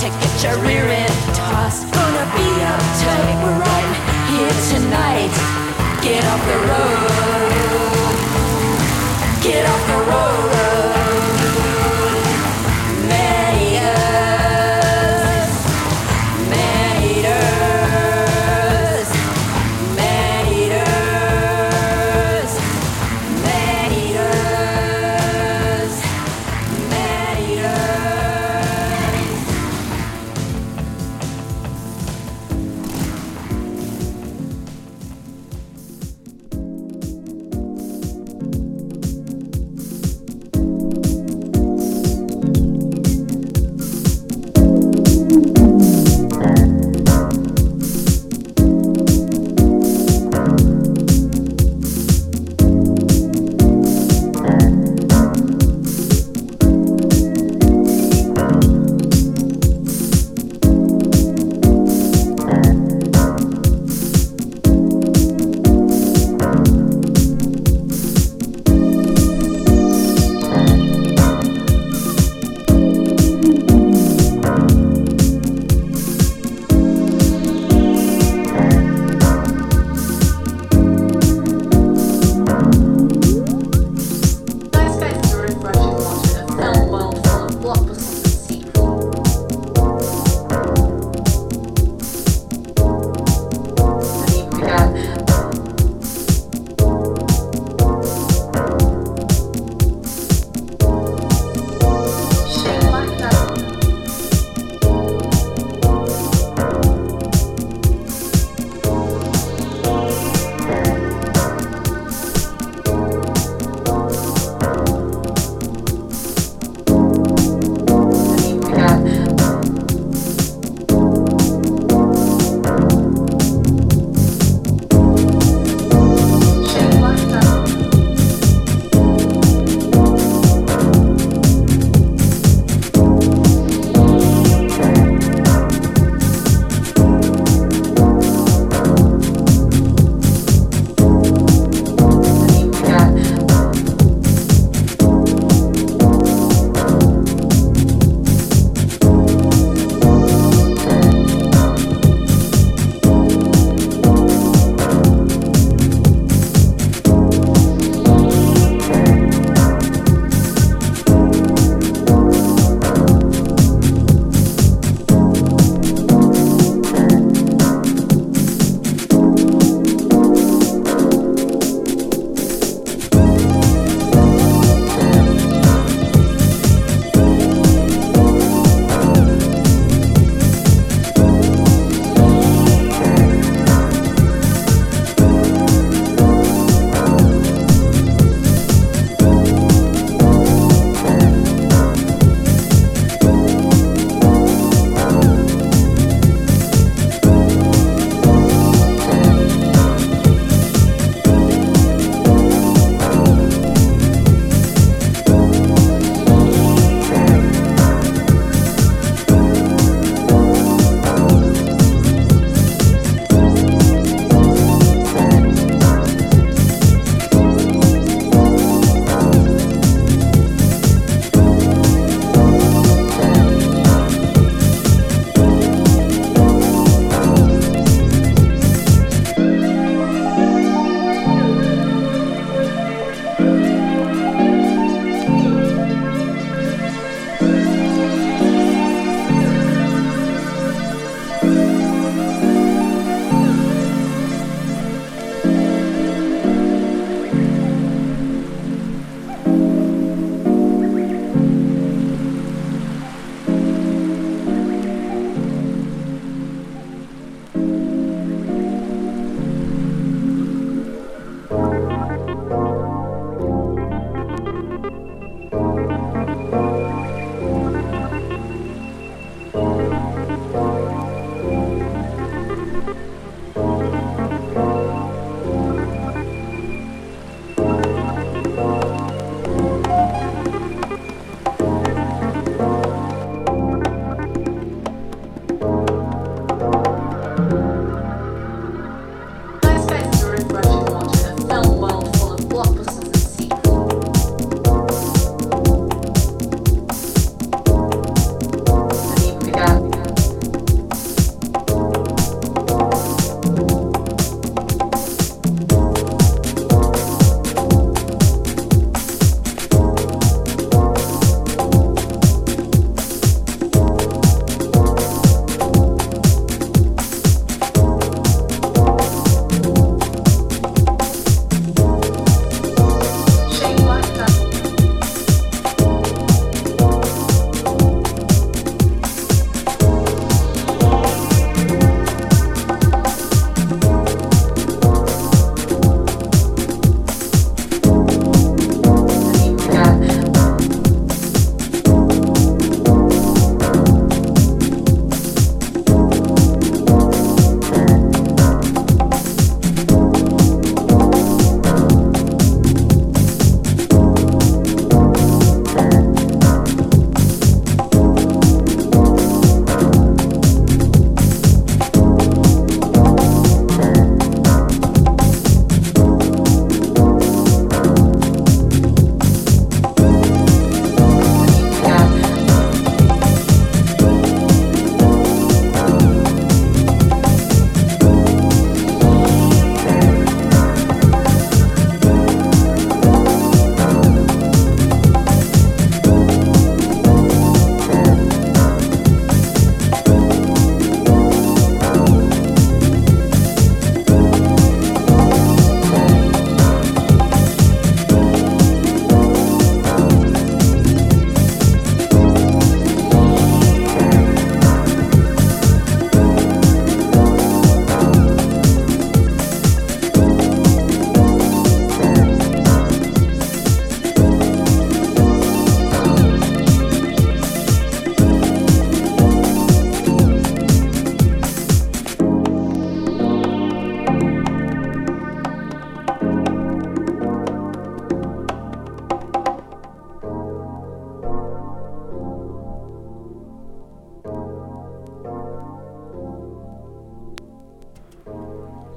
to get your rear end tossed. Gonna be uptight, we're right here tonight. Get off the road.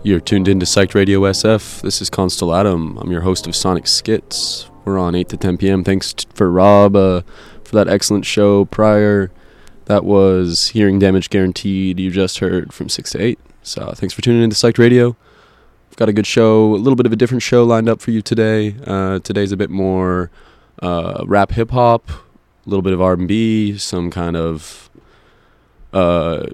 You're tuned into Psyched Radio SF. This is Constellatum. I'm your host of Sonic Schitz. We're on 8 to 10 p.m. Thanks t- for Rob uh, for that excellent show prior. That was Hearing Damage Guaranteed. You just heard from 6 to 8. So thanks for tuning into Psyched Radio. We've got a good show, a little bit of a different show lined up for you today. Uh, today's a bit more uh, rap hip hop, a little bit of R&B, some kind of uh,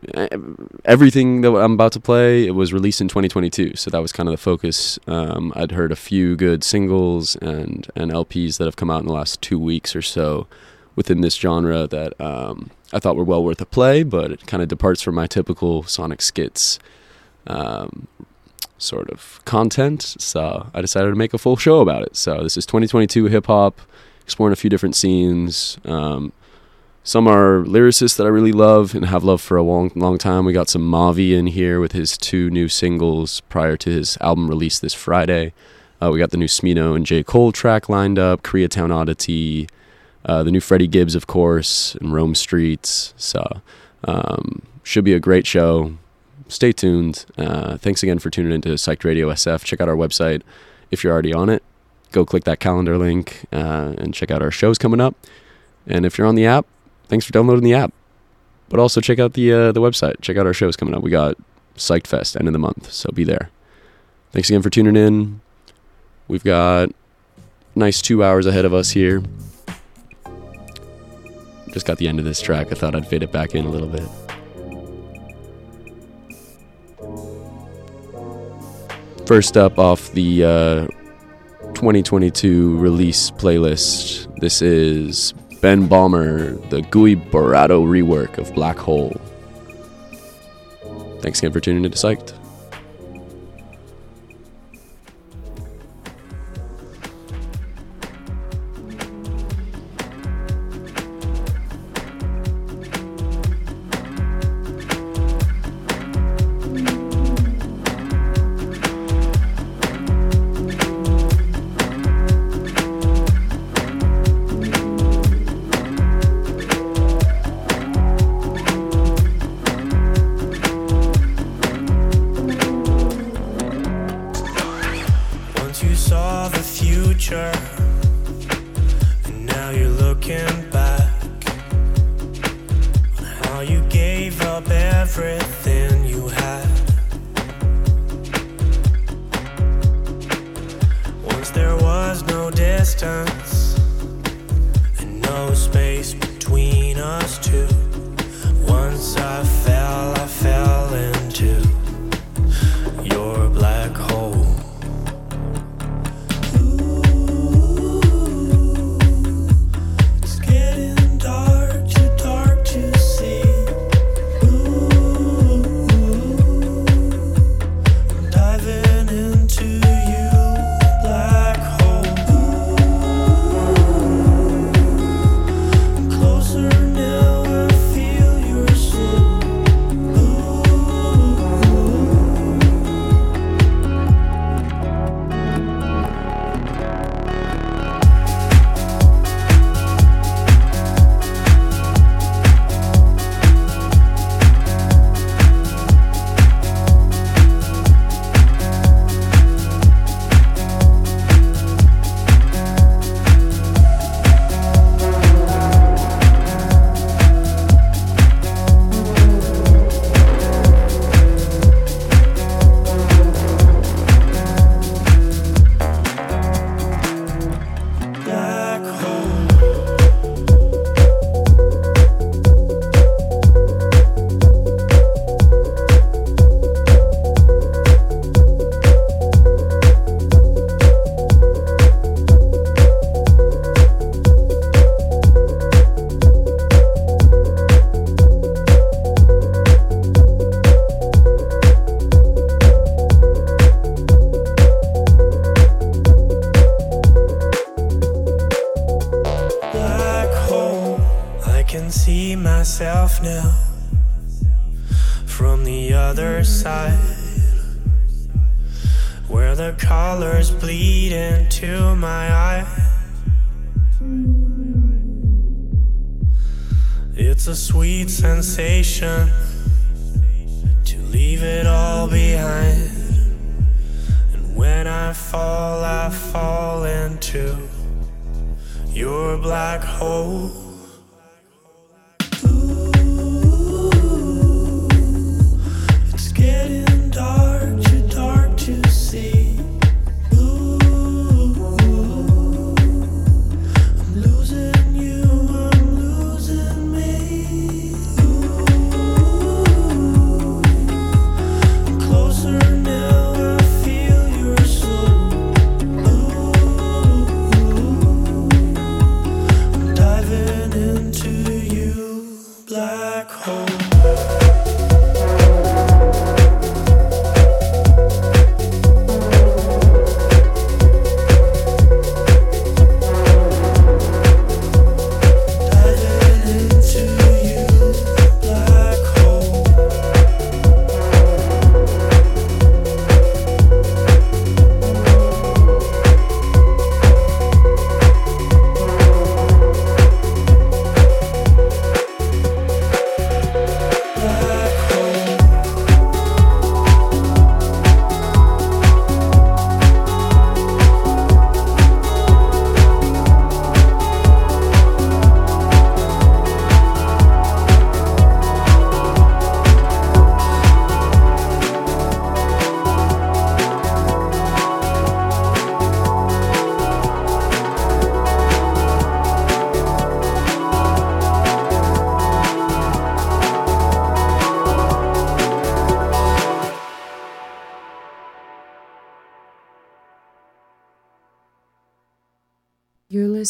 everything that I'm about to play it was released in 2022, so that was kind of the focus. Um, I'd heard a few good singles and and LPs that have come out in the last two weeks or so within this genre that um, I thought were well worth a play, but it kind of departs from my typical Sonic Schitz um, sort of content. So I decided to make a full show about it. So this is 2022 hip hop, exploring a few different scenes. Um, some are lyricists that I really love and have loved for a long, long time. We got some Mavi in here with his two new singles prior to his album release this Friday. Uh, we got the new Smino and J. Cole track lined up, Koreatown Oddity, uh, the new Freddie Gibbs, of course, and Rome Streets. So, um, should be a great show. Stay tuned. Uh, thanks again for tuning into Psyched Radio SF. Check out our website if you're already on it. Go click that calendar link uh, and check out our shows coming up. And if you're on the app, thanks for downloading the app. But also check out the uh, the website. Check out our shows coming up. We got Psyched Fest end of the month, so be there. Thanks again for tuning in. We've got nice two hours ahead of us here. Just got the end of this track. I thought I'd fade it back in a little bit. First up off the uh, 2022 release playlist, this is Ben Balmer, the Gooey Barato rework of Black Hole. Thanks again for tuning into Psyched. sensation to leave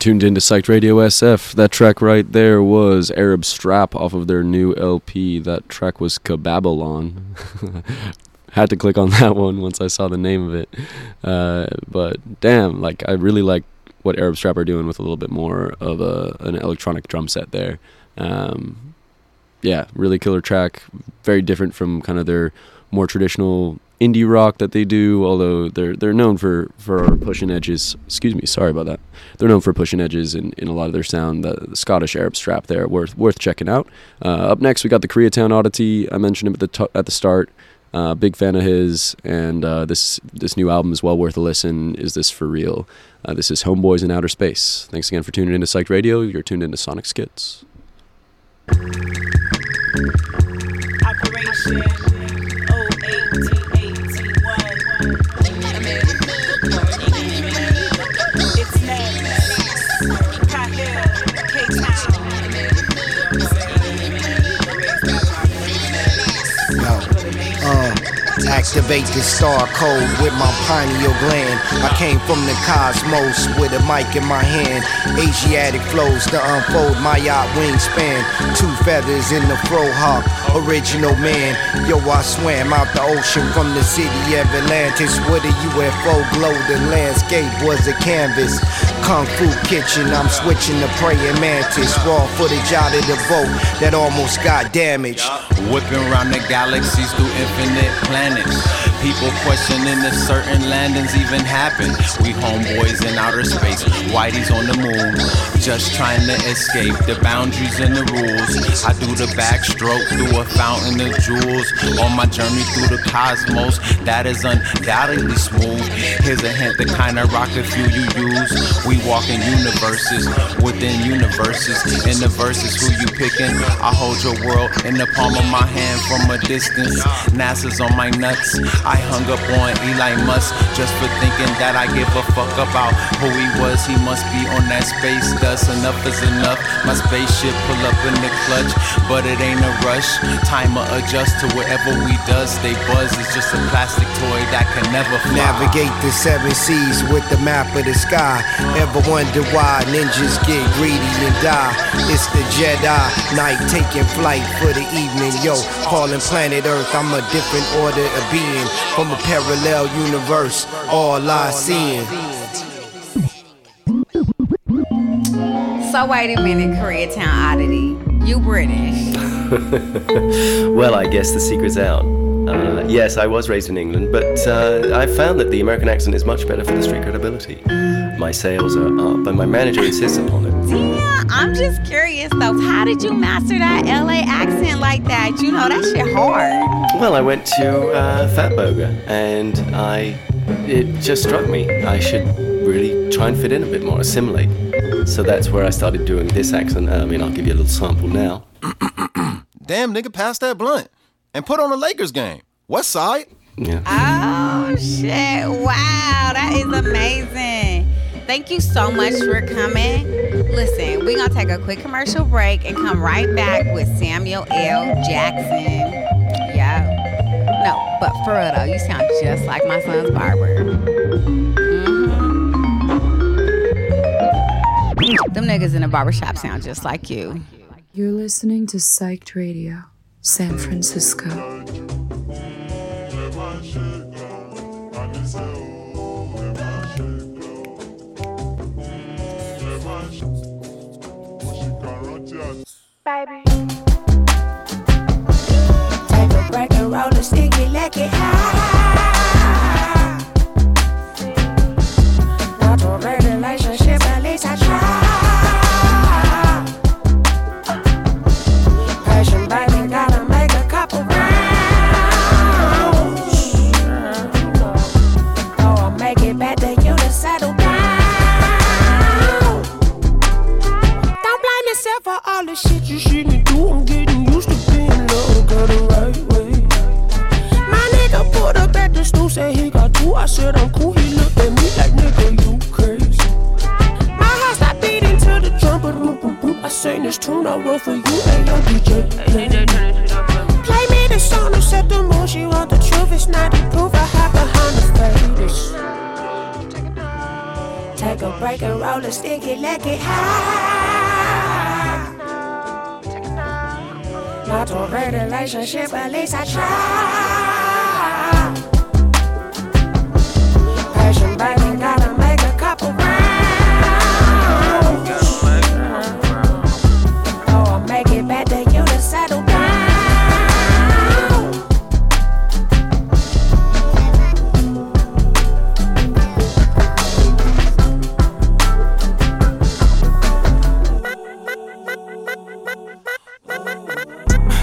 Tuned into Psyched Radio SF. That track right there was Arab Strap off of their new LP. That track was Kebabylon. Had to click on that one once I saw the name of it. Uh, but damn, like I really like what Arab Strap are doing with a little bit more of a an electronic drum set there. Um, yeah, really killer track. Very different from kind of their more traditional indie rock that they do. Although they're they're known for for pushing edges. Excuse me, sorry about that. They're known for pushing edges in, in a lot of their sound. The, the Scottish Arab Strap there, worth worth checking out. Uh, up next, we got the Koreatown Oddity. I mentioned him at the t- at the start. Uh, big fan of his, and uh, this this new album is well worth a listen. Is this for real? Uh, this is Homeboys in Outer Space. Thanks again for tuning into Psych Radio. You're tuned into Sonic Schitz. Operation activate the star code with my pineal gland. I came from the cosmos with a mic in my hand. Asiatic flows to unfold my yacht wingspan. Two feathers in the frohawk, original man. Yo, I swam out the ocean from the city of Atlantis with a UFO glow. The landscape was a canvas. Kung Fu kitchen, I'm switching to praying mantis. Raw footage out of the boat that almost got damaged. Whipping around the galaxies through infinite planets. People questioning if certain landings even happen. We homeboys in outer space, whitey's on the moon. Just trying to escape the boundaries and the rules. I do the backstroke through a fountain of jewels. On my journey through the cosmos, that is undoubtedly smooth. Here's a hint, the kind of rocket fuel you use. We walk in universes, within universes. In the verses, who you picking? I hold your world in the palm of my hand from a distance. NASA's on my nuts. I hung up on Eli Musk just for thinking that I give a fuck about who he was. He must be on that space dust. Enough is enough. My spaceship pull up in the clutch, but it ain't a rush. Timer adjust to whatever we does. They buzz is just a plastic toy that can never fly. Navigate the seven seas with the map of the sky. Ever wonder why ninjas get greedy and die? It's the Jedi Knight taking flight for the evening. Yo, calling planet Earth, I'm a different order of being from a parallel universe. All I seeing. So wait a minute, Koreatown oddity. You British. well, I guess the secret's out. Uh, yes, I was raised in England, but uh, I found that the American accent is much better for the street credibility. My sales are up, and my manager insists upon it. Yeah, I'm just curious though. How did you master that LA accent like that? You know, that shit hard. Well, I went to uh, Fatburger, and I. It just struck me. I should really try and fit in a bit more, assimilate. So that's where I started doing this accent. I mean, I'll give you a little sample now. Damn, nigga, pass that blunt and put on a Lakers game. West Side. Yeah. Oh shit! Wow, that is amazing. Thank you so much for coming. Listen, we're gonna take a quick commercial break and come right back with Samuel L. Jackson. Yeah. No, but for real though, you sound just like my son's barber. Mhm. Them niggas in the barbershop sound just like you. You're listening to Psyched Radio, San Francisco. Baby. Break and roll a sticky, let it high. Not a relationship, at said I'm cool. He looked at me like nigga, you crazy. My heart stopped beating to the drum, but boop, boop, boop. I sang this tune I wrote for you, hey yo DJ. Play. Me the song to set the mood. She want the truth, it's not the proof. I hide behind the faders. Take a break and roll a sticky, let it high. Not a relationship, at least I try. Passion, baby, gotta make a couple rounds. Oh, I'll make it back to you to settle down.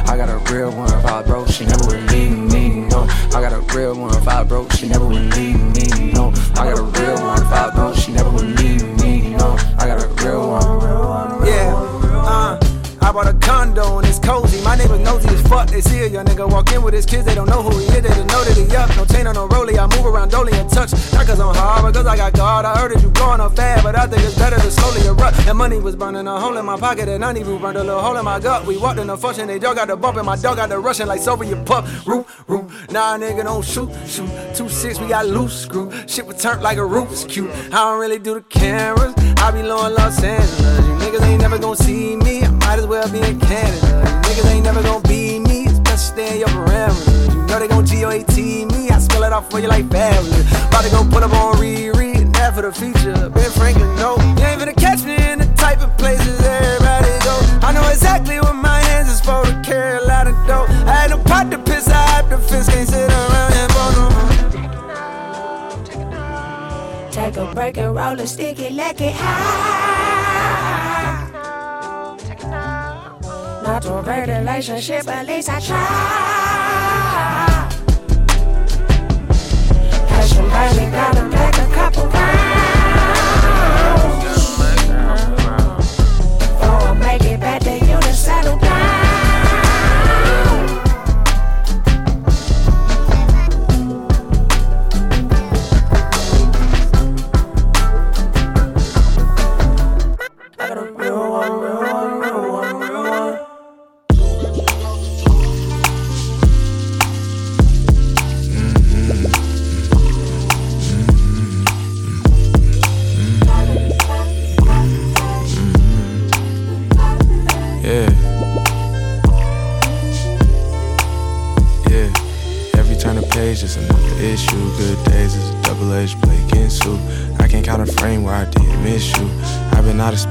I got a real one if I broke, she never would leave me, no. I got a real one if I broke, she never would leave me, no. I got a real one if I broke, she never would leave me, no. I got a real one. Yeah, uh, I bought a condo nosy as fuck. They see a young nigga walk in with his kids, they don't know who he is, they don't know that he up. No chain on no rollie, I move around dolly and touch. Not cause I'm hard, but cause I got God. I heard that you blowing up fast, but I think it's better to slowly erupt. That money was burning a hole in my pocket, and I even burned a little hole in my gut. We walked in the function, they dog got the bump, and my dog got the rushing like Soviet pup. Root, root. Nah, nigga, don't shoot, shoot. Two six, we got loose screw. Shit was turned like a Rubik's cute. I don't really do the cameras. I be low in Los Angeles. You niggas ain't never gonna see me. I might as well be in Canada. Niggas ain't never gonna be me. It's best to stay in your parameters. You know they gon' G-O-A-T me. I spell it out for you like fabulous. About to go put up on Riri. and That for the feature. Ben Franklin, no. You ain't finna catch me in the type of places everybody go. I know exactly what my hands is for to carry a lot of dough. I had no pot to piss, I had the fist. Can't sit around and bone no more. Take a break and roll a sticky, let it high. Not to a great relationship, at least I try. Passion, baby, gotta make a couple rounds.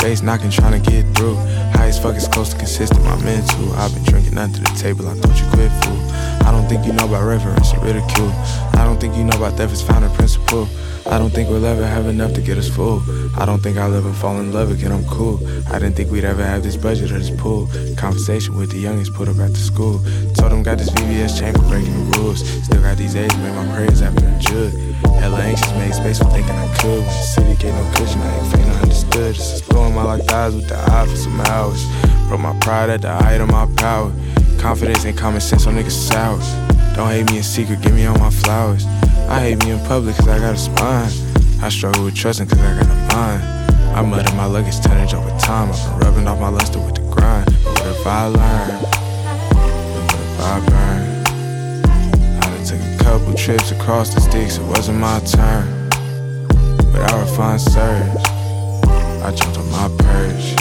Out knocking, trying to get through. High as fuck is close to consistent, my mental. I've been drinking under the table, I thought you quit fool. I don't think you know about reverence or ridicule. I don't think you know about theft is founding principle. I don't think we'll ever have enough to get us full. I don't think I'll ever fall in love again, I'm cool. I didn't think we'd ever have this budget or this pool. Conversation with the youngest put up at the school. Told them got this VVS chamber breaking the rules. Still got these A's, made my prayers after a jug. Hella anxious, made space for thinking I could. City gave no cushion, I ain't I understood. Just exploring my like thighs with the eye for some hours. Broke my pride at the height of my power. Confidence and common sense on niggas sour. Don't hate me in secret, give me all my flowers. I hate me in public cause I got a spine. I struggle with trusting cause I got a mind. I mudded my luggage tonnage over time. I've been rubbing off my luster with the grind. But what if I learn? What if I burn? I done took a couple trips across the sticks, it wasn't my turn. But I refined surge. I jumped on my perch.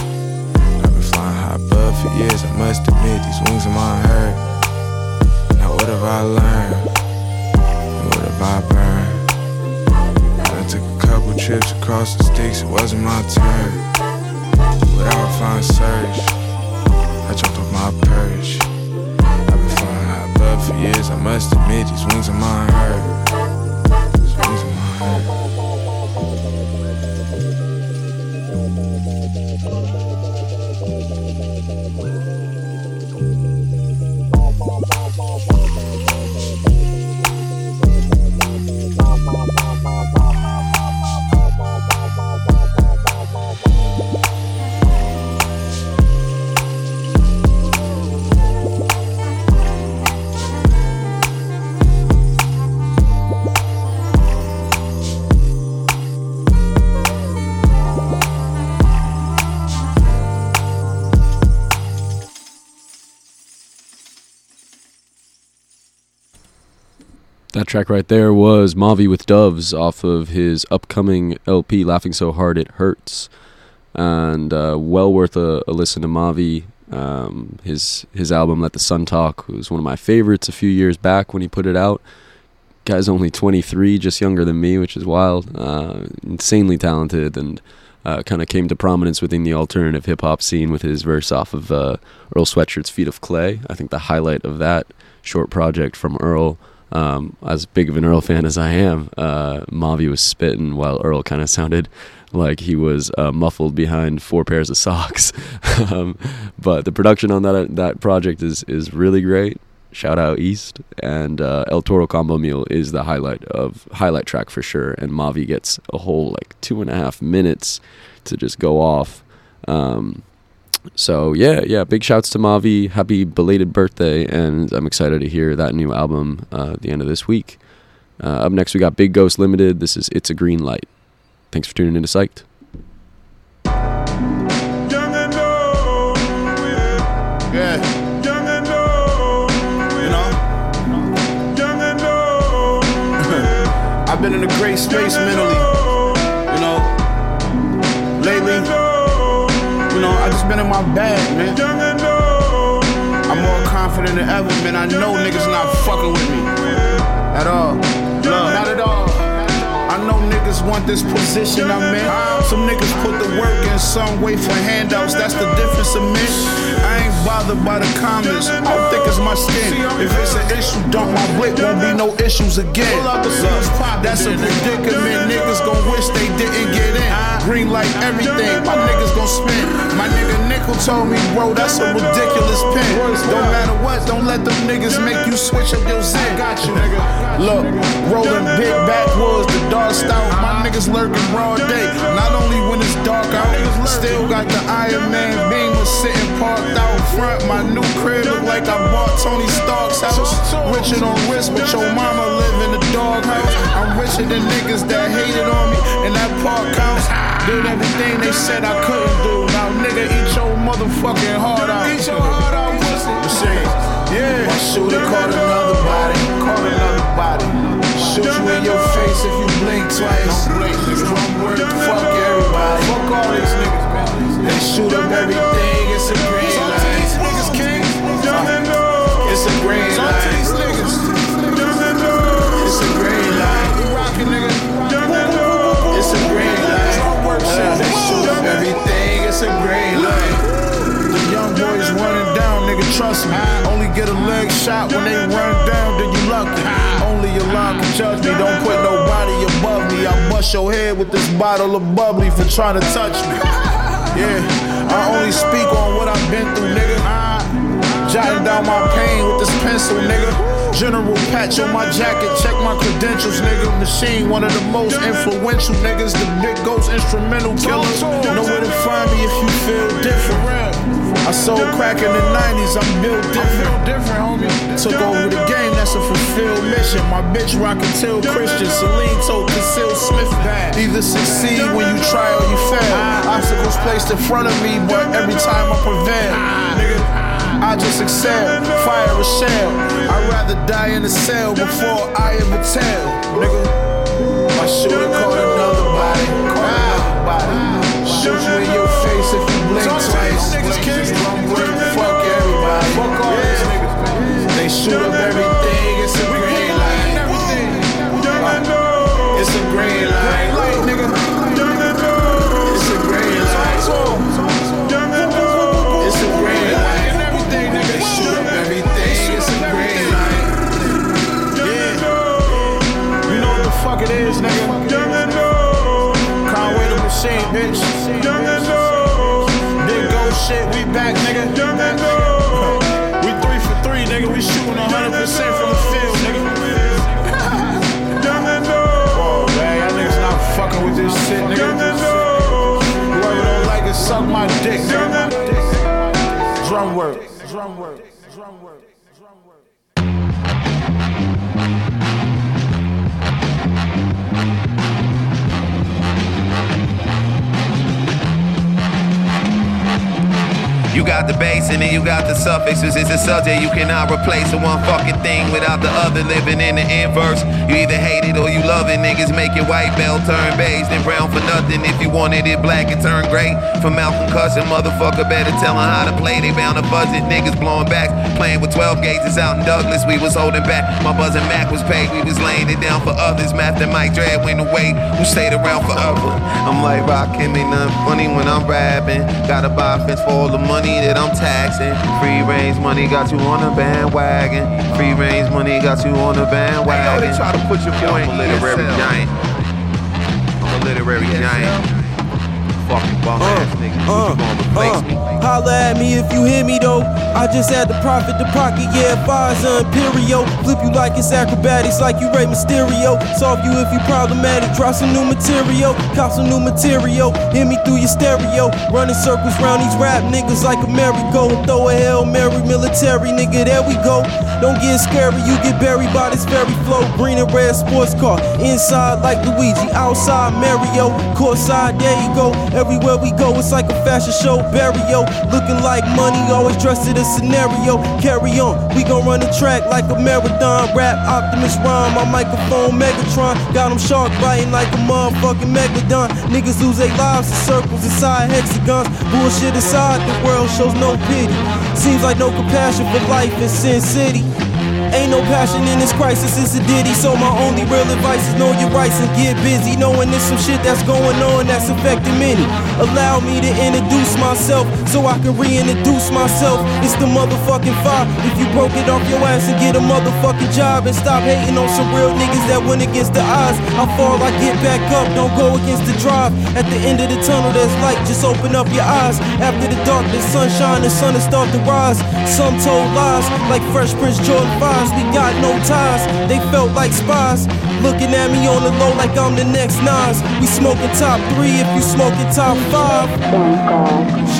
I've been flying high above for years, I must admit, these wings of mine hurt. Now what have I learned? And what have I burned? I took a couple trips across the sticks, it wasn't my turn. Without I refined surge. I jumped off my perch. I've been flying high above for years, I must admit, these wings of mine hurt. Track right there was Mavi with Doves off of his upcoming LP, Laughing So Hard It Hurts. And uh, well worth a, a listen to Mavi. Um, his his album Let the Sun Talk was one of my favorites a few years back when he put it out. Guy's only 23, just younger than me, which is wild. Uh, insanely talented and uh, kind of came to prominence within the alternative hip hop scene with his verse off of uh, Earl Sweatshirt's Feet of Clay. I think the highlight of that short project from Earl um, as big of an Earl fan as I am, uh, Mavi was spitting while Earl kind of sounded like he was uh, muffled behind four pairs of socks. um, but the production on that that project is is really great. Shout out East and uh, El Toro Combo Meal is the highlight of highlight track for sure. And Mavi gets a whole like two and a half minutes to just go off. Um, so yeah, yeah, big shouts to Mavi. Happy belated birthday, and I'm excited to hear that new album uh, at the end of this week. Uh, up next, we got Big Ghost Limited. This is It's a Green Light. Thanks for tuning into Psyched. Yeah. You know? I've been in a great space mentally. Know, I just been in my bag, man. I'm more confident than ever, man. I know niggas not fucking with me. At all. I know niggas want this position I'm in. Some niggas put the work in some way for handouts. That's the difference of me. I ain't bothered by the comments. I don't think it's my skin. If it's an issue, dump my blick. Won't be no issues again. That's a predicament. Niggas gon' wish they didn't get in. Green light everything. My niggas gon' spin. My nigga Nickel told me, bro, that's a ridiculous pen. Don't matter what, don't let them niggas make you switch up your zen. Got you, nigga. Look, rolling big backwoods, the dark stout. My niggas lurking broad day. Not only when it's dark out, still got the Iron Man beamer sitting parked out front. My new crib look like I bought Tony Stark's house. Richer on wrist, but your mama live in the doghouse. I'm richer than niggas that hated on me in that park house. Did everything they said I couldn't do. Now nigga, eat your motherfucking heart out. Eat your heart out, pussy. Yeah. My shooter caught another body. Caught another body. Shoot you in your face if you blink twice. Drum work, fuck everybody. Fuck all these niggas, man. They shoot up everything. It's a green light. Niggas king. It's a green light. It's a green light. It's a green light. They shoot up everything. It's a green light. The young boys running down, nigga, trust me. Only get a leg shot when they run down, then you lucky. Your line can judge me. Don't put nobody above me. I bust your head with this bottle of bubbly for trying to touch me. Yeah, I only speak on what I've been through, nigga. Jotting down my pain with this pencil, nigga. General patch on my jacket, check my credentials, nigga. Machine, one of the most influential niggas, the big ghost instrumental killers. Know where to find me if you feel different. I sold crack in the 90s, I'm built different. Took over the game, that's a fulfilled mission. My bitch rockin' till Christian, Celine told Conceal Smith. Either succeed when you try or you fail. Obstacles placed in front of me, but every time I prevail. Nigga, I just excel, fire a shell. I'd rather die in a cell before I ever tell. Nigga, my shooter caught another body, body. Shoot you in your face if you blink twice. Drum work, fuck everybody. Fuck all these niggas. They shoot up everything, it's a green light. Uh, It's a green light, got the bass and then you got the suffixes. It's a subject you cannot replace. The one fucking thing without the other living in the inverse. You either hate it or you love it. Niggas make it white belt turn beige, then brown for nothing. If you wanted it black, it turn gray. From Malcolm Cussin, motherfucker better tell 'em how to play. They bound to buzz it. Niggas blowing back, playing with 12 gauges out in Douglas. We was holding back. My buzzing Mac was paid. We was laying it down for others. Math and Mike Dredd went away. Who stayed around forever? I'm like rockin' ain't nothing funny when I'm rapping. Gotta buy a fence for all the money that I'm taxing. Free range money got you on the bandwagon. Free range money got you on the bandwagon. Hey, yo, they try to put your. I'm a literary giant. I'm a literary giant. Fucking bum ass nigga. Uh, you gonna replace me? Holla at me if you hear me though. I just had the profit the pocket, yeah, Pfizer Imperio. Flip you like it's acrobatics, like you Rey Mysterio. Solve you if you problematic, drop some new material, cop some new material. Hear me through your stereo, running circles round these rap niggas like a merry-go. Throw a Hail Mary military, nigga, there we go. Don't get scary, you get buried by this very flow. Green and red sports car, inside like Luigi, outside Mario, courtside, there you go. Everywhere we go, it's like a fashion show, Barrio. Looking like money, always dressed in a scenario. Carry on, we gon' run the track like a marathon. Rap Optimus Rhyme, my microphone Megatron. Got them shark biting like a motherfucking megalodon. Niggas lose their lives in circles inside hexagons. Bullshit aside, the world shows no pity. Seems like no compassion for life in Sin City. Ain't no passion in this crisis, it's a ditty. So my only real advice is know your rights and get busy. Knowing there's some shit that's going on that's affecting many. Allow me to introduce myself so I can reintroduce myself. It's the motherfucking fire. If you broke it off your ass and get a motherfucking job and stop hating on some real niggas that went against the odds. I fall, I get back up, don't go against the drive. At the end of the tunnel, there's light, just open up your eyes. After the darkness, sunshine, the sun will start to rise. Some told lies, like Fresh Prince Jordan 5s. We got no ties, they felt like spies. Looking at me on the low like I'm the next Nas. We smoking top three if you smoking top five.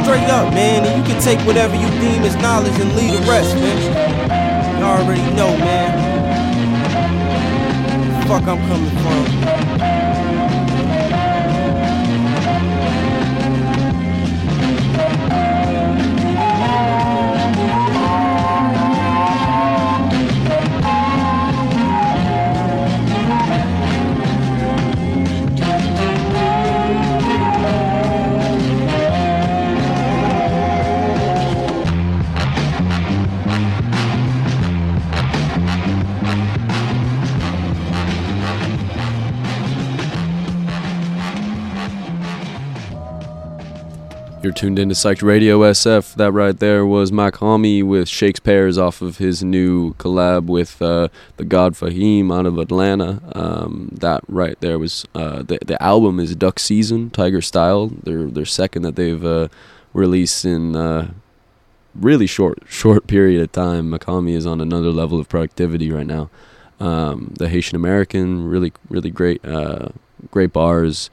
Straight up, man, and you can take whatever you deem as knowledge and leave the rest, man. You already know, man. Fuck, I'm coming from. You're tuned into Psyched Radio SF. That right there was Homie with Shakespeare's off of his new collab with uh, the God Fahim out of Atlanta. Um, that right there was uh, the the album is Duck Season Tiger Style. Their their second that they've uh, released in uh, really short short period of time. Mach-Hommy is on another level of productivity right now. Um, the Haitian American, really really great uh, great bars,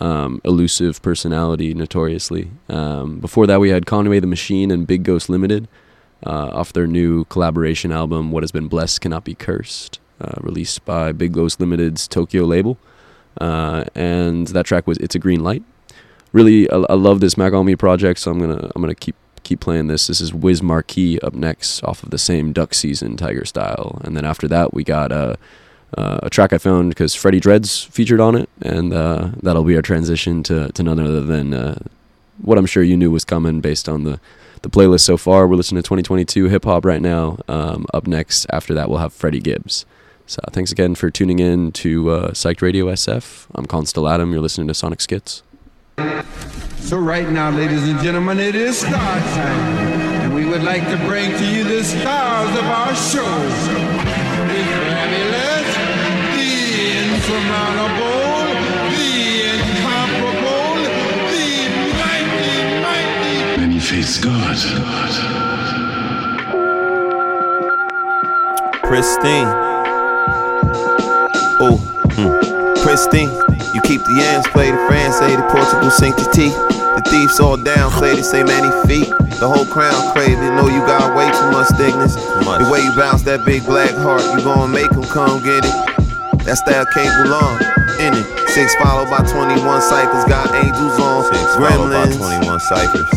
um, elusive personality, notoriously. Um, before that, we had Conway the Machine and Big Ghost Limited uh, off their new collaboration album, What Has Been Blessed Cannot Be Cursed, uh, released by Big Ghost Limited's Tokyo label. Uh, and that track was It's a Green Light. Really, I, I love this Mach-Hommy project, so I'm gonna I'm gonna keep keep playing this. This is Wiz Marquee up next off of the same Duck Season Tiger Style, and then after that we got uh, uh, a track I found because Freddie Dredd's featured on it, and uh, that'll be our transition to to none other than uh, what I'm sure you knew was coming based on the the playlist so far. We're listening to 2022 hip hop right now. Um, up next, after that, we'll have Freddie Gibbs. So thanks again for tuning in to uh, Psyched Radio SF. I'm Constel Adam. You're listening to Sonic Schitz. So right now, ladies and gentlemen, it is star time. And we would like to bring to you the stars of our show. Insurmountable, the incomparable, the mighty, mighty. Many-faced God. Pristine. Oh, hmm. pristine. You keep the yams, play the France, say the Portugal, sink the tea. The thieves all down, play the same many feet. The whole crown crazy, know you got way too much thickness. The way you bounce that big black heart, you gonna make them come get it. That style cable on, in it. Six followed by 21 ciphers, got angels on. Six gremlins. 21 ciphers.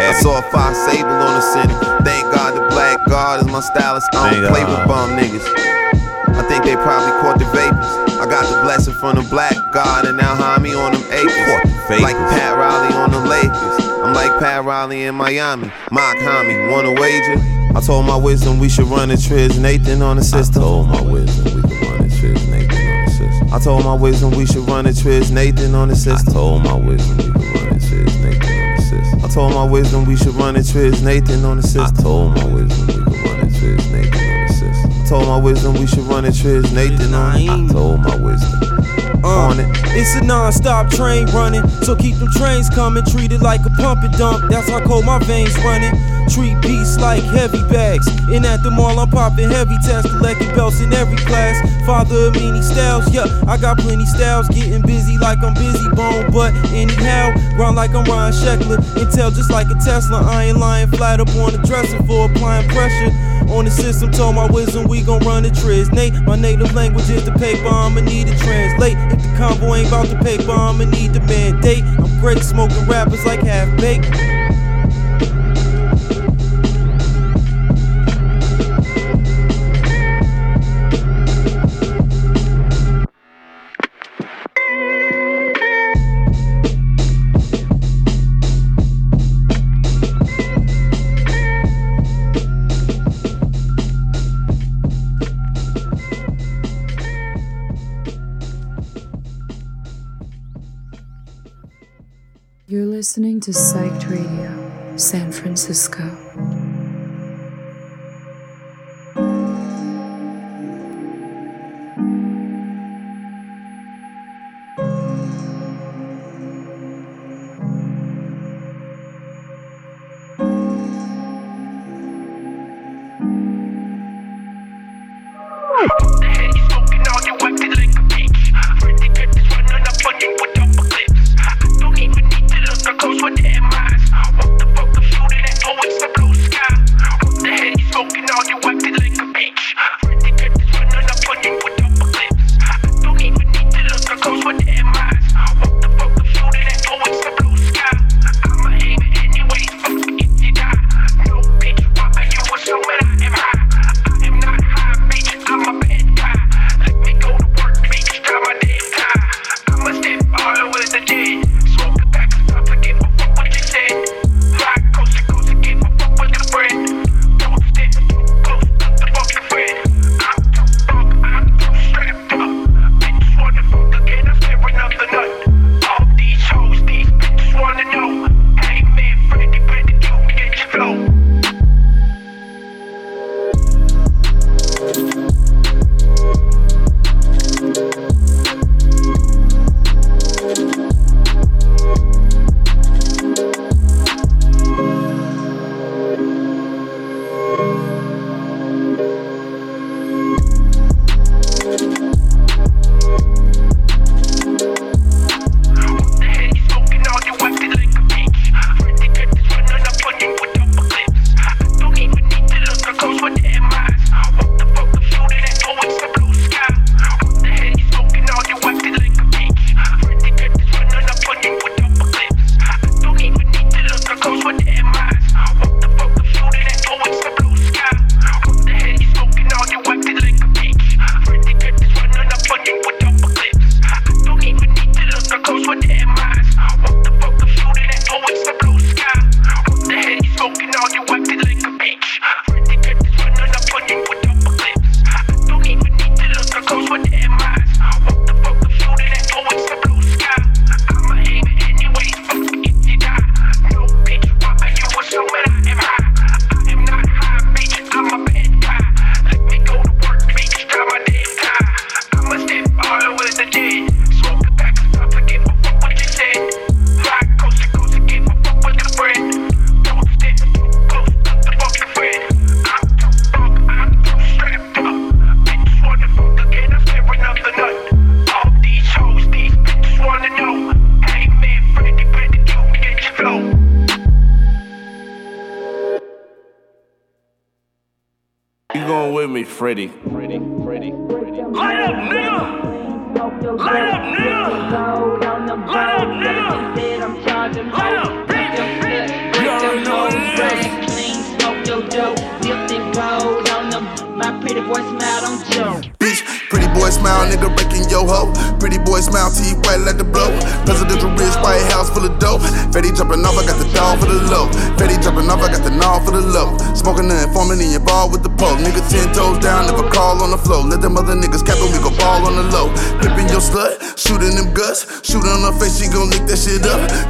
I saw a five sable on the center. Thank God the black guard is my stylist. I don't Thank play God. with bum niggas. I think they probably caught the vapors. I got the blessing from the black god, and now high on them acres. Like Pat Riley on the Lakers. I'm like Pat Riley in Miami. Mock homie, wanna wager? I told my wisdom we should run the Triz Nathan on the system. I told my wisdom we could run I told my wisdom we should run a Triz Nathan on the system. I told my wisdom we could run a Triz Nathan on the system. I told my wisdom we should run a Triz Nathan on the system. I told my wisdom we could run a Triz told my wisdom we should run a Triz Nathan on I told my wisdom. Uh, It's a non-stop train running, so keep them trains coming. Treat it like a pump and dump. That's how cold my veins running. Treat beats like heavy bags. And at the mall, I'm popping heavy tests, collecting belts in every class. Father of many styles, yeah, I got plenty styles. Getting busy like I'm Bizzy Bone, but anyhow, run like I'm Ryan Sheckler. Intel just like a Tesla. I ain't lying flat up on the dresser for applying pressure. On the system, told my wisdom we gon' run the triz. Nate, my native language is the paper, I'ma need to translate. If the combo ain't about the paper, I'ma need the mandate. I'm great smoking rappers like half baked. You're listening to Psyched Radio, San Francisco.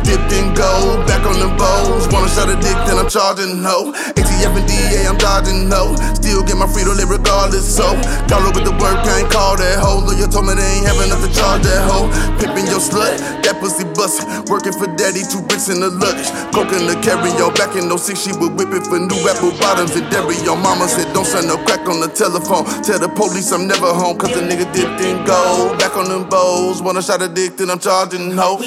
Dipped in gold, back on the bows. Wanna shot a dick, then I'm charging ho. ATF and DA, I'm dodging no. Still get my freedom live regardless. So, call her with the work, I ain't call that hoe. Lawyer told me they ain't have enough to charge that hoe. Pippin' your slut, that pussy bustin'. Working for daddy, two bricks in the luggage. Coke the carry, yo. Back in 06, she would whip it for new apple bottoms and dairy. Your mama said, don't send no crack on the telephone. Tell the police I'm never home, cause the nigga dipped in gold. Back on them bows, wanna shot a dick, then I'm charging ho.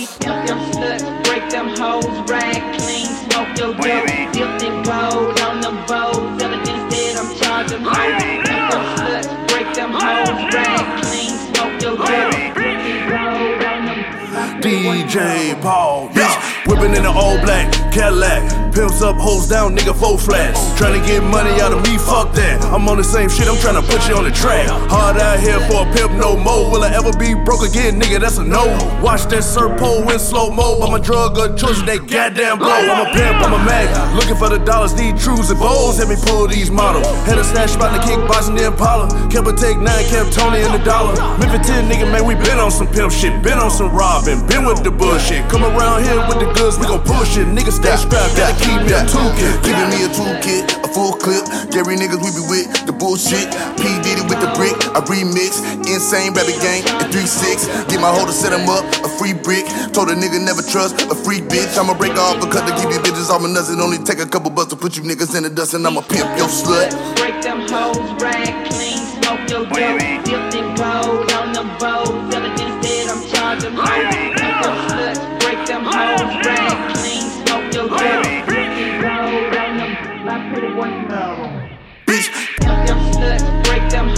Dump them sluts, hoes, rag clean, smoke your dope, dipped in gold on them bows. Evidence said I'm charging hoes. Dump them sluts, break them hoes, rag clean, smoke your dope, dipped in gold on them. DJ Paul, bitch, whipping in an all black Cadillac. Pimps up, hoes down, nigga, four flats. Trying to get money out of me, fuck that. I'm on the same shit, I'm trying to put you on the track. Hard out here for a pimp, no more. Will I ever be broke again, nigga? That's a no. Watch that Serpo in slow mo. I'm a drug of choice, they goddamn blow. I'm a pimp, I'm a mag. Looking for the dollars, need trues and bows. Let me pull these models. Had a snatch spot in the kickboxing the Impala. Kept a take nine, kept Tony in the dollar. Memphis 10, nigga, man, we been on some pimp shit. Been on some robbing, been with the bullshit. Come around here with the goods, we gon' push it. Niggas stay strapped, gotta keep me a toolkit. Giving me a toolkit, a full clip. Gary niggas, we be with the bullshit. P. Diddy with the brick, I remix. Insane rabbit gang in 3-6. Get my hoe to set him up, a free brick. Told a nigga never trust a free bitch. I'ma break off a cut to keep you bitches off my nuts. It only take a couple bucks to put you niggas in the dust, and I'ma pimp your slut. Break them hoes, rag clean, smoke your dope,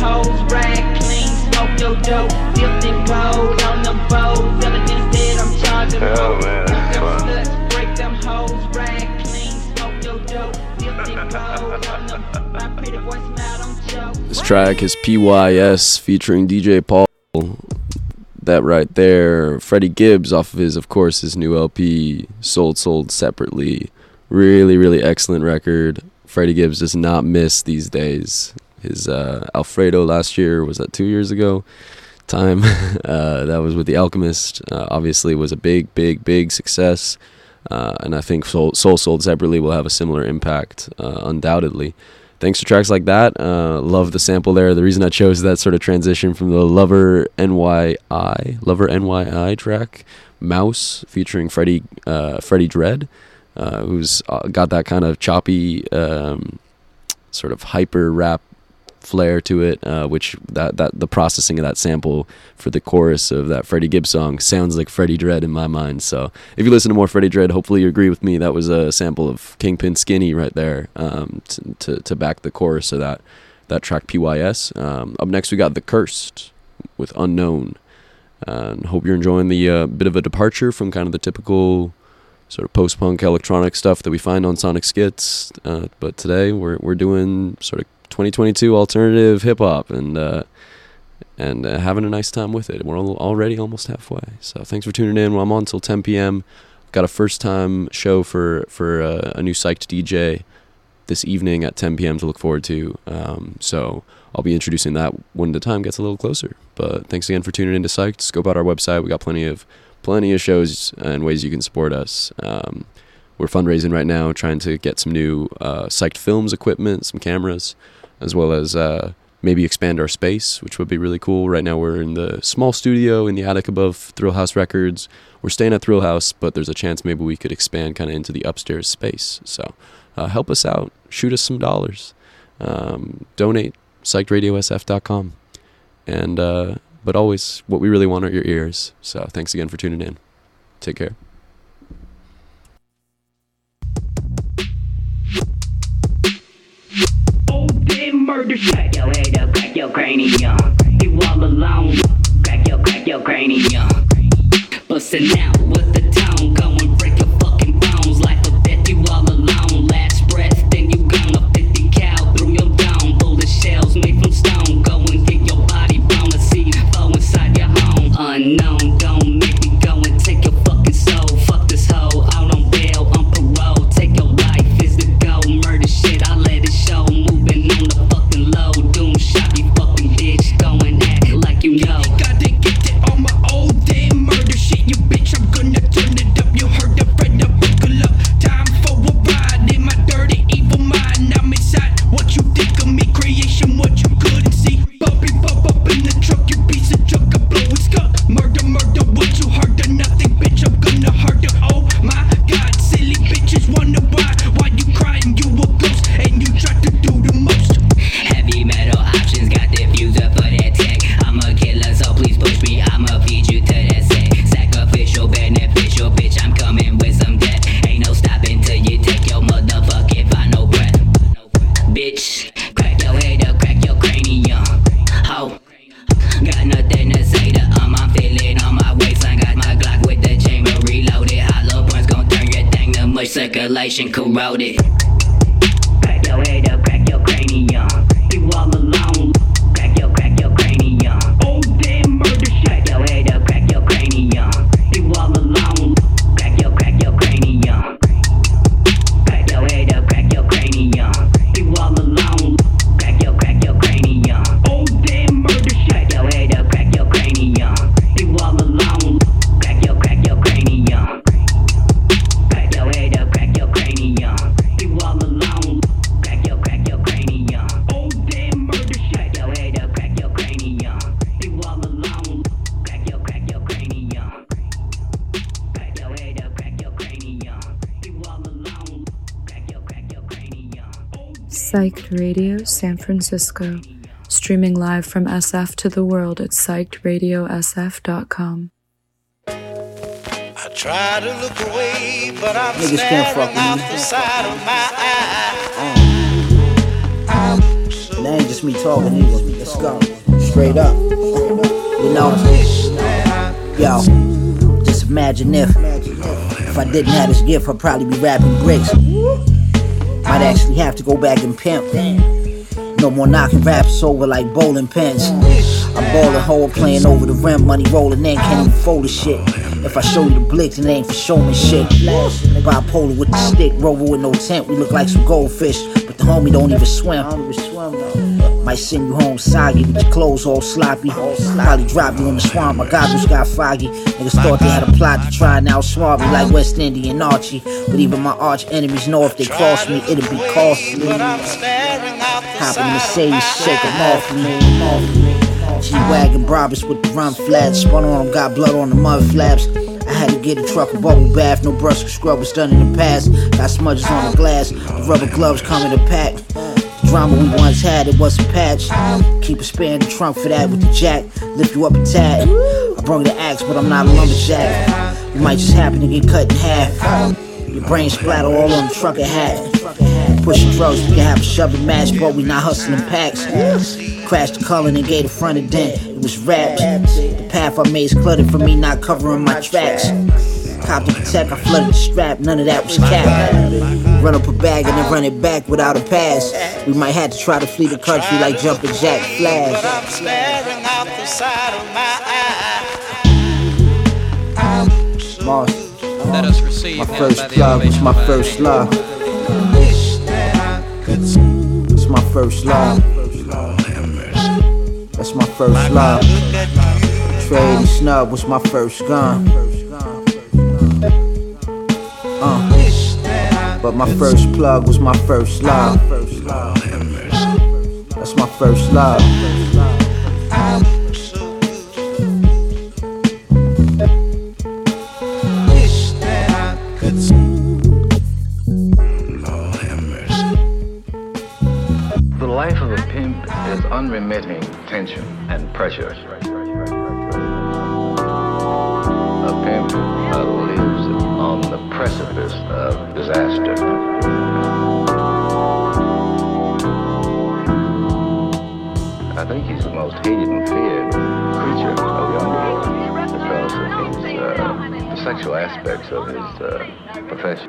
hoes, rag clean, smoke your dope, dipped in gold on them bows. Evidence said I'm charging hoes. Dump them sluts, break them hoes, rag clean, smoke your dope, dipped in gold on them. My pretty boy smiled on Joe. This track is PYS featuring DJ Paul. That right there, Freddie Gibbs off of his, of course, his new LP, Sold Sold Separately. Really, really excellent record. Freddie Gibbs does not miss these days. His uh, Alfredo last year was that two years ago. Time uh, that was with the Alchemist. Uh, obviously, was a big, big, big success. Uh, and I think Soul, Sold Separately will have a similar impact, uh, undoubtedly. Thanks to tracks like that. Uh, love the sample there. The reason I chose that sort of transition from the Lover NYI, Lover NYI track, Mouse, featuring Freddie, Freddie Dredd, uh, who's got that kind of choppy, um, sort of hyper rap flair to it, uh, which that, that the processing of that sample for the chorus of that Freddie Gibbs song sounds like Freddie Dredd in my mind. So if you listen to more Freddie Dredd, hopefully you agree with me. That was a sample of Kingpin Skinny right there um, to, to to back the chorus of that that track PYS. Um, up next we got The Cursed with Unknown. And hope you're enjoying the uh, bit of a departure from kind of the typical sort of post punk electronic stuff that we find on Sonic Schitz. Uh, but today we're we're doing sort of 2022 alternative hip hop and uh, and uh, having a nice time with it. We're already almost halfway. So thanks for tuning in. Well, I'm on until 10 p.m. Got a first time show for for uh, a new psyched DJ this evening at 10 p.m. to look forward to. Um, so I'll be introducing that when the time gets a little closer. But thanks again for tuning in to Psyched. Scope out our website. We got plenty of plenty of shows and ways you can support us. Um, we're fundraising right now, trying to get some new uh, Psyched Films equipment, some cameras, as well as uh, maybe expand our space, which would be really cool. Right now, we're in the small studio in the attic above Thrill House Records. We're staying at Thrill House, but there's a chance maybe we could expand kind of into the upstairs space. So uh, help us out. Shoot us some dollars. Um, donate psychedradiosf.com. And uh, but always, what we really want are your ears. So thanks again for tuning in. Take care. Murder shit. Crack your head up, crack your cranium. You all alone. Crack your, crack your cranium. Bustin' out with the tone, go and break your fucking bones. Life or death, you all alone. Last breath, then you gonna 50 cal through your dome. Bullet shells made from stone. Go and get your body blown to see foe inside your home. Unknown, corroded. Psyched Radio San Francisco. Streaming live from SF to the world at psychedradiosf.com. I try to look away, but I'm Niggas can't fuck staring with out me. the side of my eye. That ain't just me talking, niggas. Let's go. Straight up. You know, yo, just imagine if, if I didn't have this gift, I'd probably be rapping bricks. Might actually have to go back and pimp. No more knocking raps over like bowling pins. I'm balling hard, playing over the rim, money rolling in, can't even fold the shit. If I show you the blicks, it ain't for showman shit. Bipolar with the stick, rover with no tent, we look like some goldfish, but the homie don't even swim. Might send you home soggy with your clothes all sloppy. Probably drop you in the swamp, my goggles got foggy. Niggas thought they had a plot to try and outsmart me like West Indian Archie. But even my arch enemies know if they cross me, it'll be costly. Hop in Mercedes, shake them off me. G-Wagon Brabus with the run flats. Spun on them, got blood on the mud flaps. I had to get a truck a bubble bath, no brush or scrub was done in the past. Got smudges on the glass, the rubber gloves come in a pack. The drama we once had, it wasn't patched. Keep in the trunk for that with the jack. Lift you up a tad. I brung the axe, but I'm not a lumberjack. You might just happen to get cut in half. Your brain splatter all on the trucker hat. Pushing drugs, we can have a shoving match, but we not hustling packs. Crashed the color and gave the front a dent. It was wrapped. The path I made is cluttered for me not covering my tracks. Cop to protect, I flooded the strap, none of that was cap. Run up a bag and then run it back without a pass. We might have to try to flee the country like Jumpin' Jack But Flash. I'm staring out the side of my eye. Mars. Let us receive My first by the plug was my first love. It's my first love. That's my first love. Trade and snub was my first gun. Uh. But my first plug was my first love. That's my first love. The life of a pimp is unremitting tension and pressure. Aspects of his uh, profession.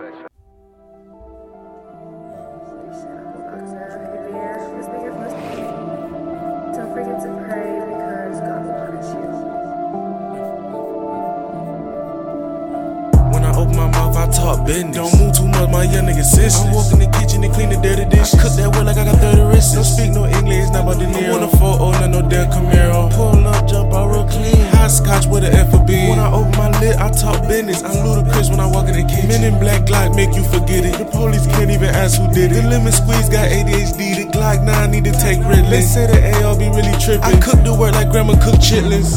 They say the AR be really tripping. I cook the work like grandma cook chitlins.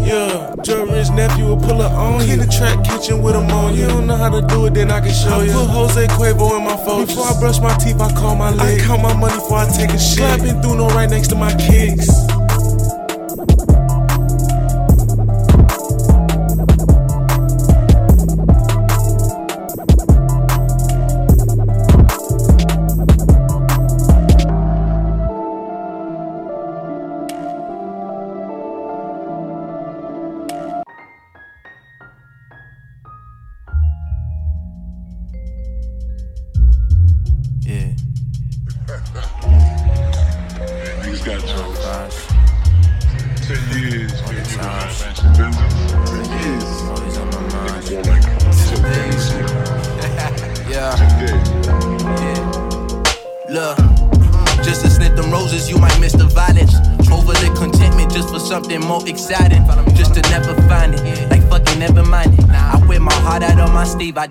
Yeah, Joe Rich nephew will pull up on you. In the track kitchen with him on you. don't know how to do it, then I can show you. I put Jose Cuervo in my phone. Before I brush my teeth, I call my leg. I count my money before I take a shit. Clapping through no right next to my kicks.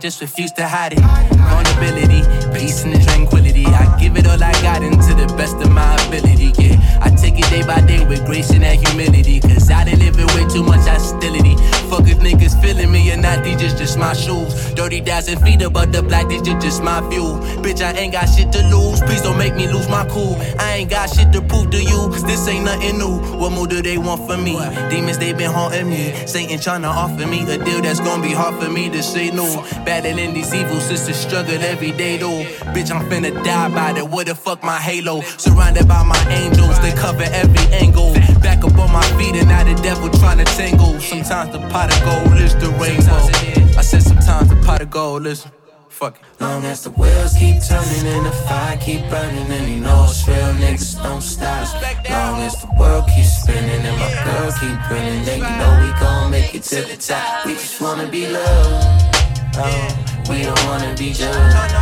Just refuse to hide it. Vulnerability, peace and tranquility. I give it all I got into the best of my ability. Yeah, I take it day by day with grace and that humility. Cause I done live with way too much hostility. Fuck if niggas feeling me or not, these just, just my shoes. 30,000 feet above the black, these just, just my view. Bitch, I ain't got shit to lose. Please don't make me lose my cool. I ain't got shit to prove to you. Cause this ain't nothing new. What more do they want from me? Demons, they been haunting me. Satan tryna offer me a deal that's gonna be hard for me to say no. Battling these evil sisters, struggle every day though. Bitch, I'm finna die by that. What the fuck my halo? Surrounded by my angels, they cover every angle. Back up on my feet and now the devil tryna tangle. Sometimes the pot of gold is the rainbow. I said sometimes the pot of gold is. Fuck it. Long as the wheels keep turning and the fire keep burning, and you know it's real niggas don't stop. Long as the world keeps spinning and my girl keep grinning, then you know we gon' make it to the top. We just wanna be loved. Oh, we don't wanna be judged.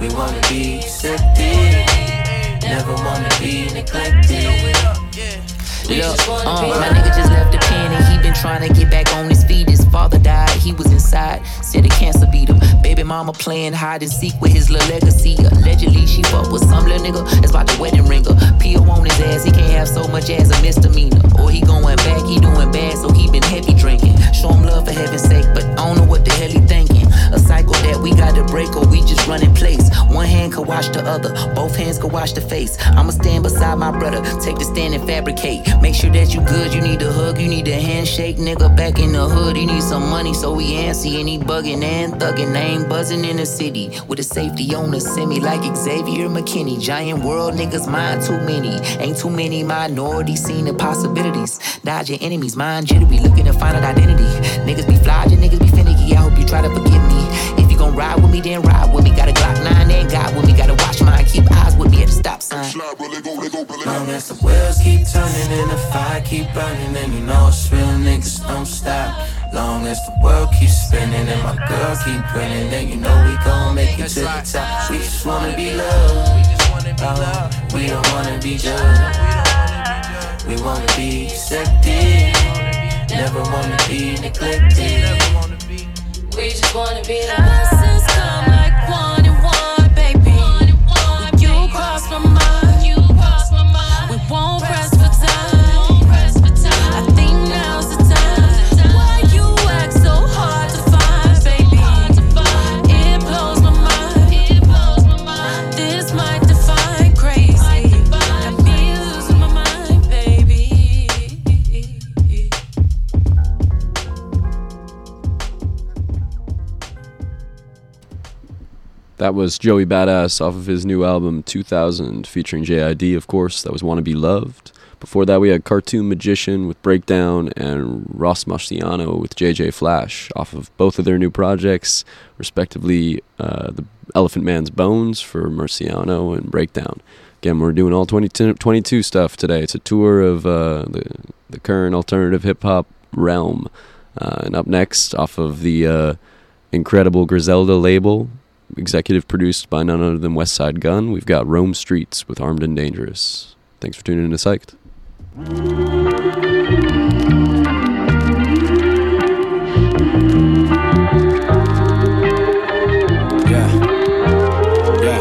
We wanna be accepted. Never wanna be neglected. Look, uh, my nigga just left the pen and he been trying to get back on his feet. His father died, he was inside, said the cancer beat him. Baby mama playing hide and seek with his little legacy. Allegedly, she fucked with some little nigga that's about the wedding ringer. P.O. on his ass, he can't have so much as a misdemeanor. Or he going back, he doing bad, so he been heavy drinking. Show him love for heaven's sake, but I don't know what the hell he thinking. A cycle that we gotta break or we just run in place. One hand could wash the other, both hands could wash the face. I'ma stand beside my brother, take the stand and fabricate. Make sure that you good, you need a hug, you need a handshake. Nigga back in the hood, he need some money, so we antsy and he bugging and thugging. I ain't buzzing in the city with a safety on the semi like Xavier McKinney. Giant world niggas, mind too many. Ain't too many minorities seeing the possibilities. Dodging enemies, mind jittery, looking to find an identity. Niggas be flogging, niggas be finicky. I hope you try to forgive me. If you gon' ride with me, then ride with me. Got a Glock 9 and God with me. Gotta watch mine, keep eyes with me at the stop sign. Long as the wheels keep turning and the fire keep burning, and you know it's real niggas don't stop. Long as the world keeps spinning and my girl keep grinning, then you know we gon' make it to the top. We just wanna be loved. Oh, we don't wanna be judged. We wanna be accepted. Never wanna be neglected. We just wanna be the That was Joey Badass off of his new album 2000, featuring JID, of course. That was Wanna Be Loved. Before that, we had Cartoon Magician with Breakdown and Roc Marciano with JJ Flash off of both of their new projects, respectively, uh, The Elephant Man's Bones for Marciano and Breakdown. Again, we're doing all 22, 22 stuff today. It's a tour of uh, the, the current alternative hip hop realm. Uh, and up next, off of the uh, incredible Griselda label, executive produced by none other than Westside Gun, we've got Rome Streetz with Armed and Dangerous. Thanks for tuning in to Psyched. Yeah. Yeah.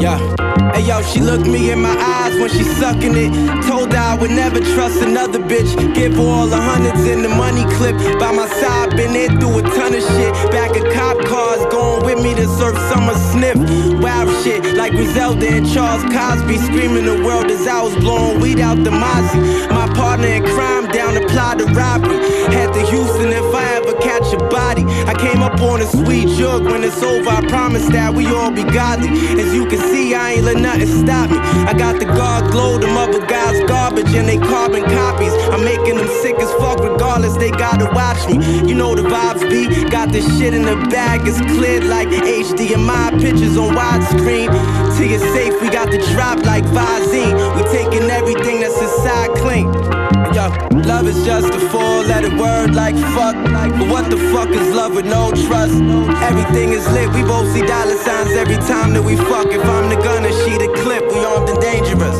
Yeah. Hey yo, she looked me in my eyes when she sucking it. Told her I would never trust another bitch. Give her all the hundreds in the money clip. By my side, been through a ton of shit. Back of cop cars, going with me to surf summer sniff. Wow shit, like Griselda and Charles Cosby. Screaming the world as I was blowing weed out the Mozzie. My partner in crime down to plot the robbery. Head to Houston if I ever catch a body. I came up on a sweet jug. When it's over, I promise that we all be godly. As you can see, I ain't let nothing stop me. I got the guard glow, them other guys garbage and they carbon copies. I'm making them sick as fuck regardless, they gotta watch me. You know the vibes be. Got this shit in the bag, it's cleared like HDMI pictures on widescreen. Till you're safe, we got the drop like Visine. We taking everything that's inside clean. Yo, love is just a four letter word like fuck. But what the fuck is love with no trust? Everything is lit, we both see dollar signs every time that we fuck. If I'm the gunner, she the clip, we armed and dangerous.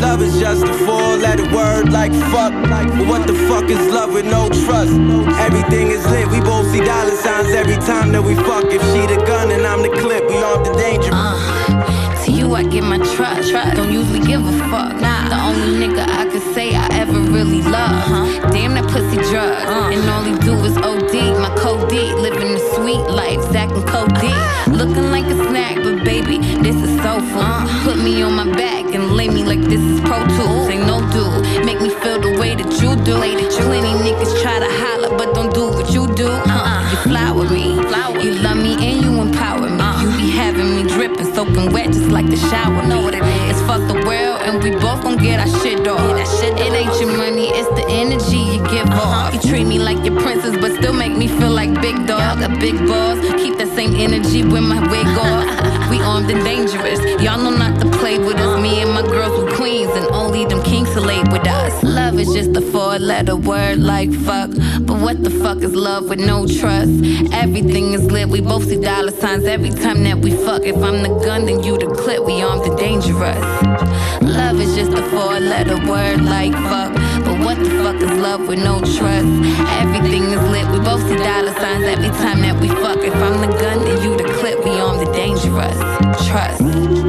Love is just a four letter word like fuck. But what the fuck is love with no trust? Everything is lit, we both see dollar signs every time that we fuck. If she the gun and I'm the clip, we armed and dangerous. To you, I give my trust. Don't usually give a fuck. The only nigga I could say I ever really love. Uh-huh. Damn that pussy drug. Uh. And all he do is OD. My code D. Living the sweet life. Zack and Cody. Uh-huh. Looking like a snack, but baby, this is so fun. Uh-huh. Put me on my back and lay me like this is Pro Tools. Ain't no dude. Make me feel the way that you do. Way that you. Plenty niggas try to holler, but don't do what you do. Uh-uh. You fly with me. You love me and you empower me. Dripping, soaking wet just like the shower. Know what it is? It's fuck the world and we both gon' get our shit off. It ain't your money, it's the energy you give uh-huh. off. You treat me like your princess, but still make me feel like big dog, a big boss. Keep that same energy with my wig off. we armed and dangerous. Y'all know not to play with us. Me and my girls and only them kinks lay with us. Love is just a four-letter word like fuck. But what the fuck is love with no trust? Everything is lit. We both see dollar signs every time that we fuck. If I'm the gun, then you the clip. We armed and dangerous. Love is just a four-letter word like fuck. But what the fuck is love with no trust? Everything is lit. We both see dollar signs every time that we fuck. If I'm the gun, then you the clip. We armed and dangerous. Trust.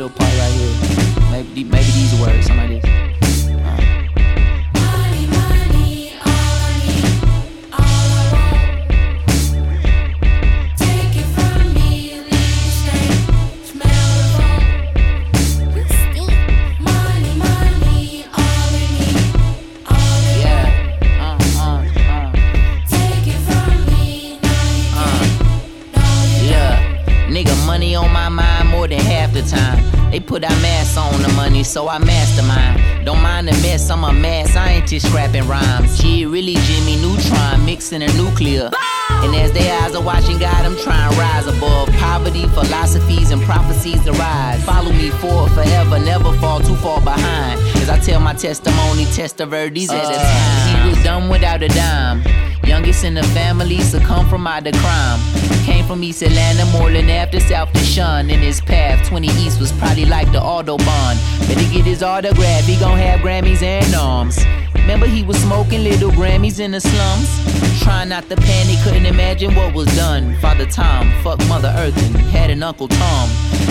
Little part right here. Maybe, maybe these words, this. Neutron mixing a nuclear. And as their eyes are watching God, I'm trying to rise above poverty, philosophies, and prophecies to rise. Follow me forward forever, never fall too far behind. As I tell my testimony, test the verdicts at a uh. time. He was dumb without a dime. Youngest in the family, succumb from out the crime. Came from East Atlanta, Moreland after South to shun. In his path, 20 East was probably like the Autobahn. Better get his autograph, he gon' have Grammys and arms. Remember he was smoking little Grammys in the slums? Trying not to panic, couldn't imagine what was done. Father Tom, fuck Mother Earth and had an Uncle Tom.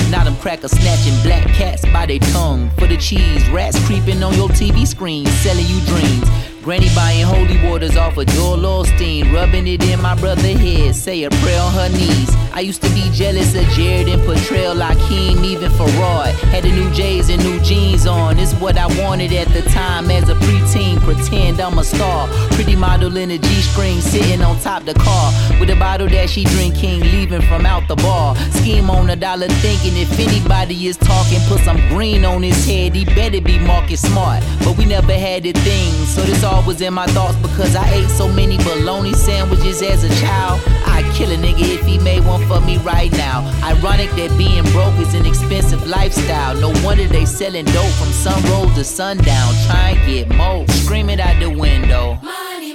Now them crackers snatching black cats by their tongue. For the cheese, rats creeping on your TV screen, selling you dreams. Granny buying holy waters off of Joel Osteen, rubbing it in my brother head, say a prayer on her knees. I used to be jealous of Jared and Portrayal, Hakeem, even Farad. Had the new J's and new jeans on. It's what I wanted at the time as a preteen. Pretend I'm a star. Pretty model in a G-string, sitting on top the car with a bottle that she drinking, leaving from out the bar. Scheme on a dollar, thinking if anybody is talking, put some green on his head. He better be market smart. But we never had the thing, so this all was in my thoughts because I ate so many bologna sandwiches as a child. I'd kill a nigga if he made one for me right now. Ironic that being broke is an expensive lifestyle. No wonder they selling dope from sunroll to sundown. Try and get more. Scream it out the window. Money,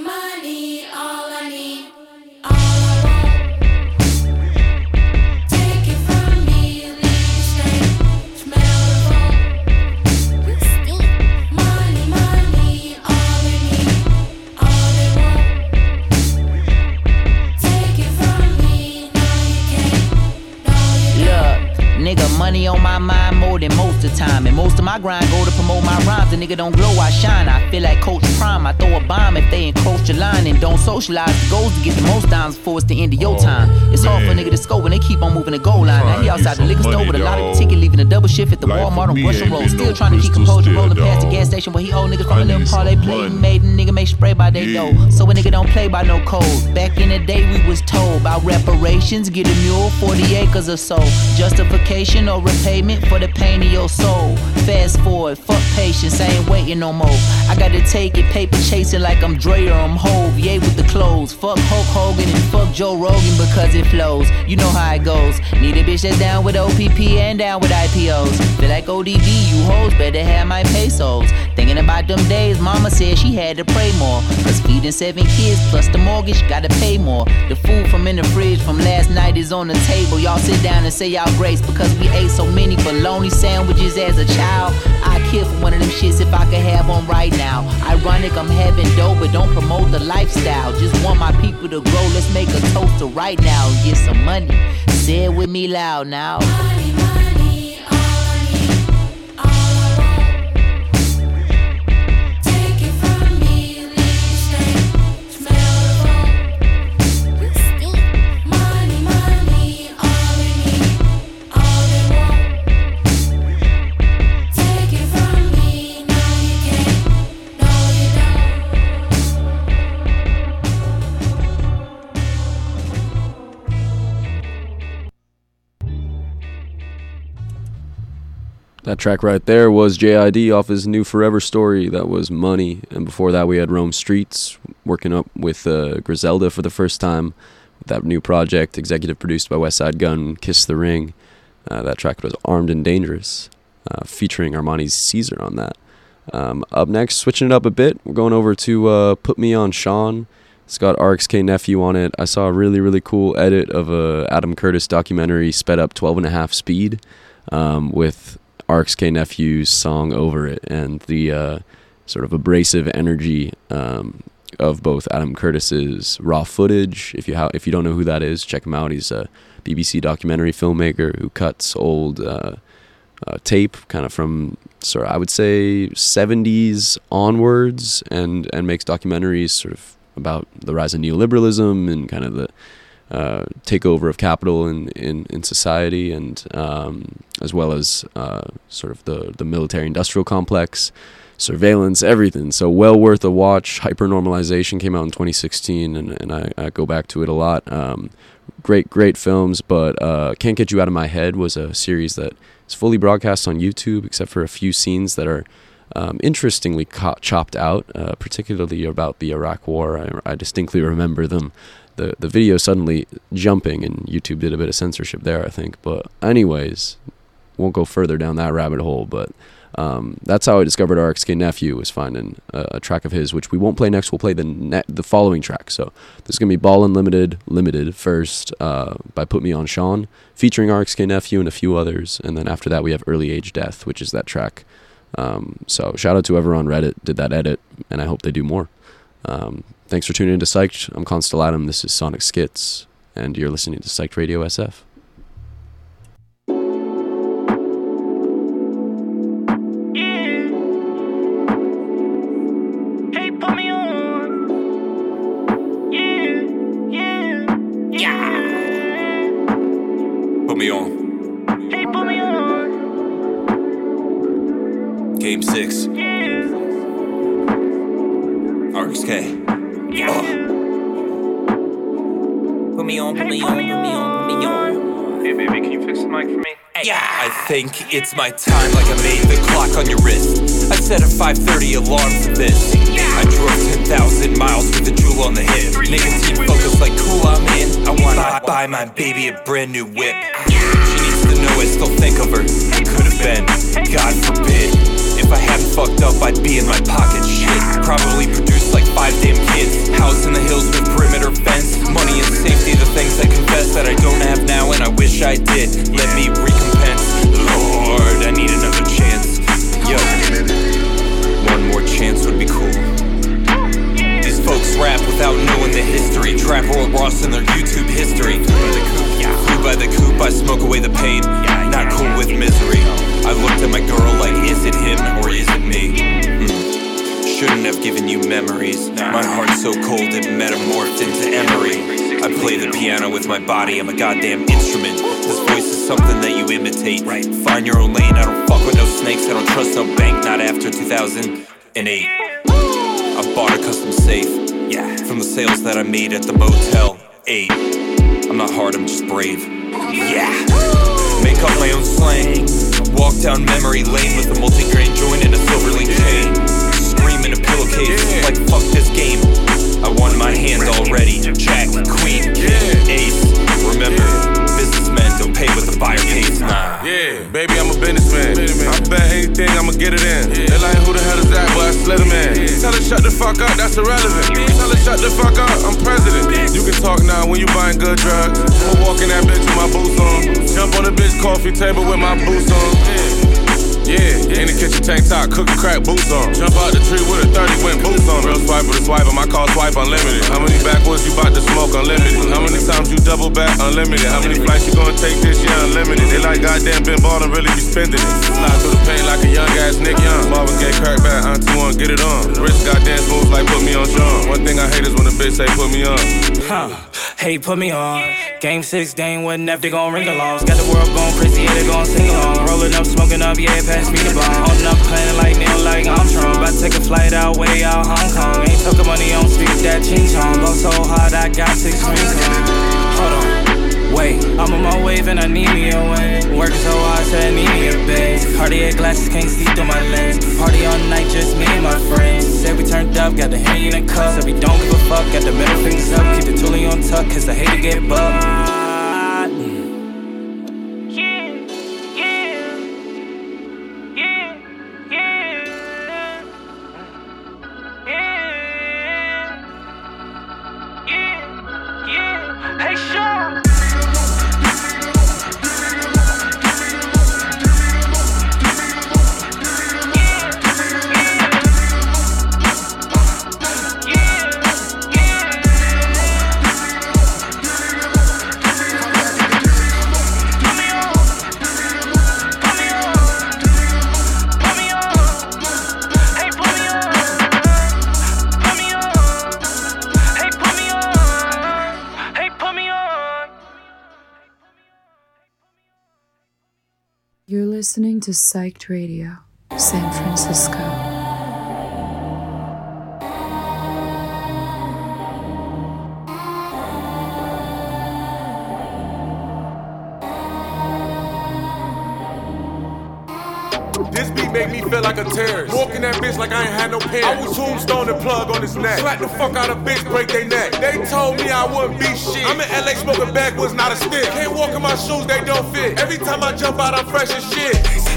money on my mind more than most of the time. And most of my grind go to promote my rhymes. The nigga don't glow, I shine. I feel like Coach Prime. I throw a bomb if they encroach your line and don't socialize. The goals to get the most dimes before it's the end of your time. It's hard for a nigga to score when they keep on moving the goal line. Now he outside the liquor store with a lot of ticket, leaving a double shift at the Walmart on Russian Road. Still trying to keep composure, rolling past the gas station where he owe niggas from a little parlay play. Made a nigga make spray by they dough. So a nigga don't play by no code. Back in the day, we was told about reparations, get a mule, 40 acres or so. Justification or repayment for the pain of your soul. Fast forward, fuck patience, I ain't waiting no more. I gotta take it, paper chasing like I'm Dre or I'm Hove. Yay with the clothes. Fuck Hulk Hogan and fuck Joe Rogan because it flows. You know how it goes. Need a bitch that's down with OPP and down with IPOs. Feel like ODB, you hoes better have my pesos. Thinking about them days, mama said she had to pray more. Cause feeding seven kids plus the mortgage, gotta pay more. The food from in the fridge from last night is on the table. Y'all sit down and say y'all grace because we ate so many for bologna sandwiches as a child. I'd kill for one of them shits if I could have one right now. Ironic, I'm having dope, but don't promote the lifestyle. Just want my people to grow. Let's make a toast to right now and get some money. Say it with me loud now. That track right there was JID off his new Forever story. That was Money. And before that, we had Rome Streetz working up with uh, Griselda for the first time. That new project, executive produced by Westside Gun, Kiss the Ring. Uh, that track was Armed and Dangerous, uh, featuring Armani's Caesar on that. Um, up next, switching it up a bit, we're going over to uh, Put Me on Sean. It's got RXK Nephew on it. I saw a really, really cool edit of a Adam Curtis documentary sped up 12 and a half speed um, with RXK Nephew's song over it and the uh, sort of abrasive energy um, of both Adam Curtis's raw footage. If you ha- if you don't know who that is, check him out. He's a BBC documentary filmmaker who cuts old uh, uh, tape, kind of from sort of I would say 70s onwards, and and makes documentaries sort of about the rise of neoliberalism and kind of the uh, takeover of capital in, in, in society, and um, as well as uh, sort of the, the military industrial complex. surveillance, everything. So well worth a watch. Hypernormalization came out in 2016, and, and I, I go back to it a lot. Um, great, great films, but uh, Can't Get You Out of My Head was a series that is fully broadcast on YouTube, except for a few scenes that are um, interestingly chopped out, uh, particularly about the Iraq War. I, I distinctly remember them. The, the video suddenly jumping, and YouTube did a bit of censorship there, I think. But, anyways, won't go further down that rabbit hole, but um, that's how I discovered RXK Nephew was finding a, a, track of his, which we won't play next. We'll play the ne- the following track. So this is gonna be Ball Unlimited Limited first uh, by Put Me On Sean, featuring RXK Nephew and a few others, and then after that we have Early Age Death, which is that track. Um, so shout out to whoever on Reddit did that edit, and I hope they do more. Um, thanks for tuning in to Psyched. I'm Constellatum. This is Sonic Schitz, and you're listening to Psyched Radio SF. Put me on. Hey, put me on. Game six. RXK. Yeah. Put me on, put me on, put me on, put me on. Hey, baby, can you fix the mic for me? Yeah. I think it's my time, like I made the clock on your wrist. I set a 5:30 alarm for this. I drove 10,000 miles with a jewel on the hip. Nicotine focus like cool, I'm in. I wanna buy my baby a brand new whip. She needs to know I still think of her. Could have been, God forbid. If I hadn't fucked up, I'd be in my pocket. Shit, probably produced like five damn kids. House in the hills with perimeter fence. Money and safety, the things I confess that I don't have now, and I wish I did. Let me recompense. Lord, I need another chance. Yo, one more chance would be cool. These folks rap without knowing the history. Trap World Ross in their YouTube history. Flew by the coop, I smoke away the pain. Not cool with piano with my body, I'm a goddamn instrument. This voice is something that you imitate. Right. Find your own lane, I don't fuck with no snakes, I don't trust no bank, not after 2008. I bought a custom safe, yeah, from the sales that I made at the Motel 8. I'm not hard, I'm just brave. Yeah. Make up my own slang. Walk down memory lane with a multi-grain joint and a silver link chain. Scream in a pillowcase like fuck this game. I won my hand already. Jack, Queen, King, Ace. Remember, businessmen don't pay what the buyer pays. Nah. Yeah, baby, I'm a businessman. I bet anything, I'ma get it in. They like, who the hell is that? But I slid him in. Tell her shut the fuck up, that's irrelevant. Tell her shut the fuck up, I'm president. You can talk now when you buying good drugs. I'ma walk in that bitch with my boots on. Jump on the bitch coffee table with my boots on. Yeah, in the kitchen tank top, cooking crack boots on. Jump out the tree with a 30 went boots on. Real swiper to swiper, my call swipe unlimited. How many backwoods you bout to smoke unlimited? How many times you double back unlimited? How many flights you gonna take this year unlimited? They like goddamn been ballin', really be spending it. Slide through the pain like a young ass Nick Young. Marvin Gaye crack back, auntie one, get it on. Wrist goddamn smooth like put me on Sean. One thing I hate is when a bitch say put me on. Huh. Hey, put me on. Game six, they ain't what enough, they gon' ring alongs. Got the world going crazy, yeah, they gon' sing along. Rolling up, smoking up, yeah, pass me the bomb. Holding up, playing like Neil, like Armstrong. About to take a flight out, way out Hong Kong. Ain't talking money on speak that ching chong. Blow so hard, I got six rings on. Hold on. Wait, I'm on my wave and I need me a win. Working so hard, said I need me a base. Cardiac glasses can't see through my lens. Party all night, just me and my friends. Said we turned up, got the henny in the cup. Said we don't give a fuck, got the middle fingers up. Keep the toolie on tuck, cause I hate to get bucked. to Psyched Radio, San Francisco. This beat make me feel like a terrorist. Walking that bitch like I ain't had no pants. I was tombstone and plug on his neck. Slap the fuck out of bitch, break their neck. They told me I wouldn't be shit. I'm in LA smoking backwards, not a stick. Can't walk in my shoes, they don't fit. Every time I jump out, I'm fresh as shit.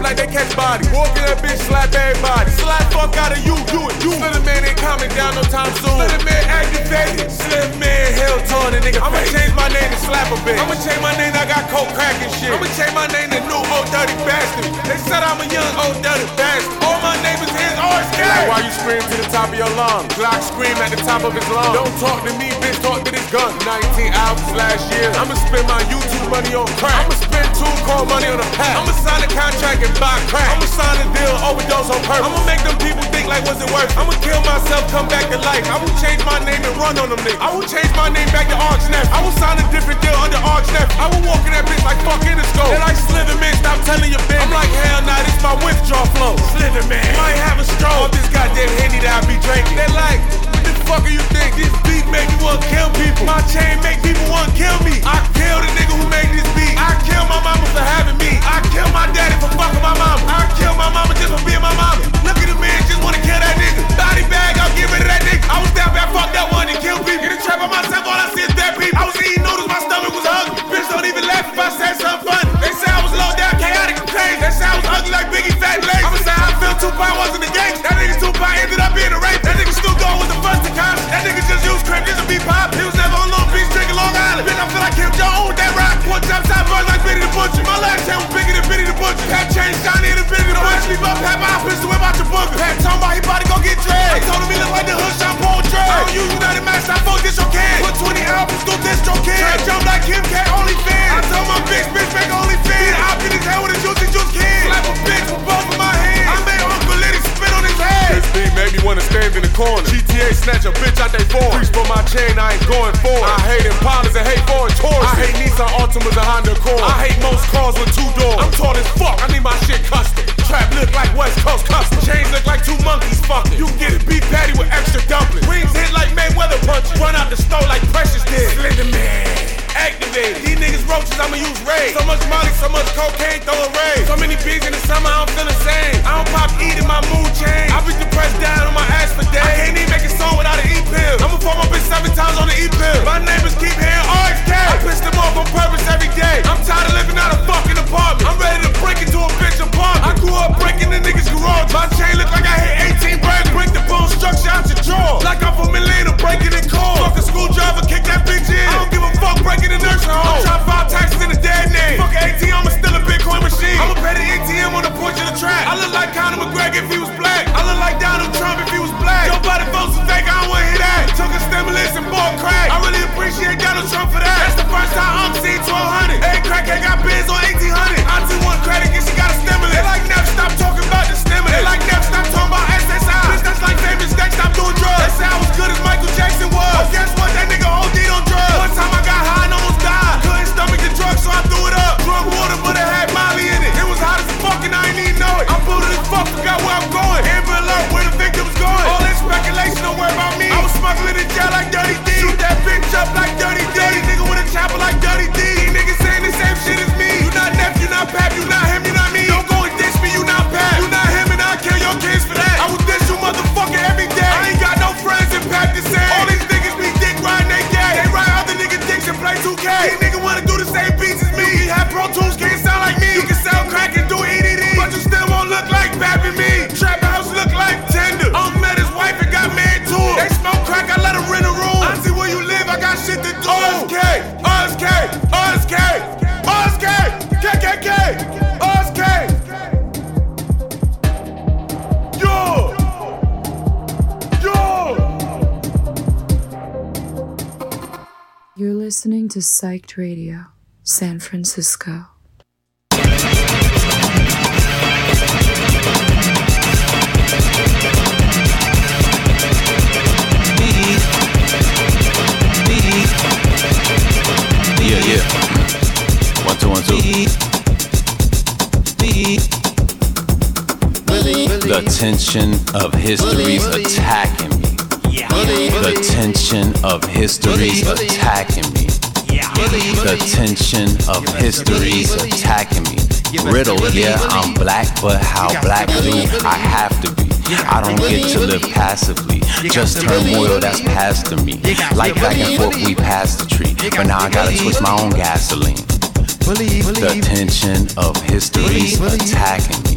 Like they catch body. Walking that bitch, slap everybody. Slap fuck out of you, do it. You Slim man ain't coming down no time soon. Slim man activated. Slim man hell torn a nigga. I'ma change my name to slap a bitch. I'ma change my name, I got coke crack and shit. I'ma change my name to new old dirty bastard. They said I'm a young old dirty bastard. All my neighbors here's always oh, scared. Why you scream to the top of your lungs? Glock scream at the top of his lungs. Don't talk to me, bitch, talk to this gun. 19 albums last year. I'ma spend my YouTube money on crack. I'ma spend two call money on a pack. I'ma sign a contract and buy crack. I'ma sign a deal, overdose on purpose. I'ma make them people think like was it worth. I'ma kill myself, come back to life. I will change my name and run on them niggas. I will change my name back to Arch Neff. I will sign a different deal under Arch Neff. I will walk in that bitch like fuck in the scope. They like Slither man, stop telling your bitch. I'm like hell nah, this my withdrawal flow. Slither man, might have a stroke. Off this goddamn henny that I be drinking. They like. What the fuck are you think? This beat make me wanna kill people. My chain make people wanna kill me. I kill the nigga who made this beat. I kill my mama for having me. I kill my daddy for fucking my mama. I kill my mama just for being my mama. Look at the man, just wanna kill that nigga. Body bag, I'll get rid of that nigga. I was down bad, fuck that one and kill people. Get a trap on myself, all I see is dead people. I was eating noodles, my stomach was hungry. Bitch don't even laugh if I said something funny. They say I was low down, chaotic and crazy. They say I was ugly like Biggie Fat Lazy. I'ma say I feel Tupac wasn't the gang. That nigga Tupac ended up being a rape. Snoop Dogg was the first to come. That nigga just used crib just to be pop. He was never on Long Beach drinking Long Island. Bitch, I feel like Kim Jong Un, that rock. One time side boys like Benny the Butcher. My last chain was bigger than Benny the Butcher. Pat chain shiny and bigger than Butcher. Leave up, pat my pistol, whip out your booger. Pat talking about he about to go get dread. I told him he look like the hood shampoo on dread. I don't use United Max, I fuck this your can. Put 20 albums, go your can. Trap jump like Kim K, only fan. I told my bitch, bitch, make only fan. Beat up in his head with a juicy juice can. Slap a bitch with both This beat made me wanna stand in the corner. GTA snatch a bitch out they form. Reach for my chain, I ain't going for it. I hate Impalas and hate foreign Taurus. I hate Nissan Altimas and Honda Accord. I hate most cars with two doors. I'm tall as fuck, I need my shit custom. Trap look like West Coast custom. Chains look like two monkeys fucking. You get a beef patty with extra dumplings. Wings hit like Mayweather punches. Run out the store like Precious did. Slender Man. Activated. These niggas roaches, I'ma use Ray. So much molly, so much cocaine, throw a ray. So many bees in the summer, I don't feel the same. I don't pop eating my mood change. I be depressed down on my ass for days. I can't even make a song without an E-pill. I'ma phone my bitch seven times on the E-pill. My neighbors keep hearing RXK. I piss them off on purpose every day. I'm tired of living out a fucking apartment. I'm ready to break into a bitch apartment. I grew up breaking the niggas' garage. My chain look like I hit 18 birds. Break the bone structure out your jaw. Like I'm from Atlanta, breaking in core. Fuck a screwdriver, kick that bitch in. I don't give a fuck breaking the nursing home. I'm trying oh. to file taxes in a dead name. Fuck an ATM, I'ma steal a Bitcoin machine. I'ma pay the ATM on the porch of the track. I look like Conor McGregor if he was black. I look like Donald Trump if he was black. Joe Biden votes is fake, I don't wanna hear that. Took a stimulus and bought crack. I really appreciate Donald Trump for that. That's the first time I'm seeing 1200. Hey, crackhead got bids on 1800. Auntie want credit and she got a stimulus. They like never stop talking about the stimulus. They like never stop talking about SSI. Bitch, that's like famous Dex, stop doing drugs. They say I was good as Michael Jackson was. But guess what? Smuggling in jail like Dirty D. Shoot that bitch up like Dirty D. Nigga with a chopper like Dirty D. Niggas saying the same shit as me. You not nephew, not pap, you not You're listening to Psyched Radio, San Francisco. Yeah, yeah. One, two, one, two. The tension of history's attacking me. The tension of history's attacking me. The tension of history's attacking me. Riddle, yeah, I'm black, but how black do I have to be? I don't get to live passively, just turmoil that's passed to me. Like back and forth, we passed the tree, but now I gotta twist my own gasoline. The tension of history's attacking me.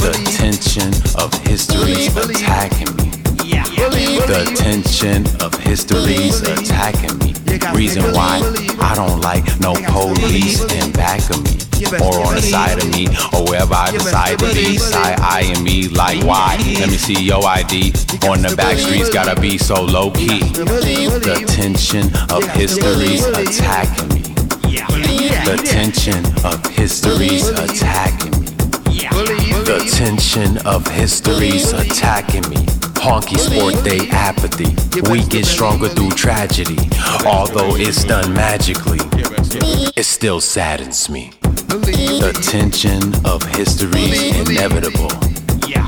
The tension of history's attacking me. The tension of history's attacking me. Reason why I don't like no police in back of me. Or on the side of me, or wherever I decide to be. Side eyeing me like why? Let me see your ID. On the back streets, gotta be so low key. The tension of history's attacking me. The tension of history's attacking me. The tension of history's attacking me. Honky sport day apathy. We get stronger through tragedy. Although it's done magically, it still saddens me. The tension of history's inevitable. You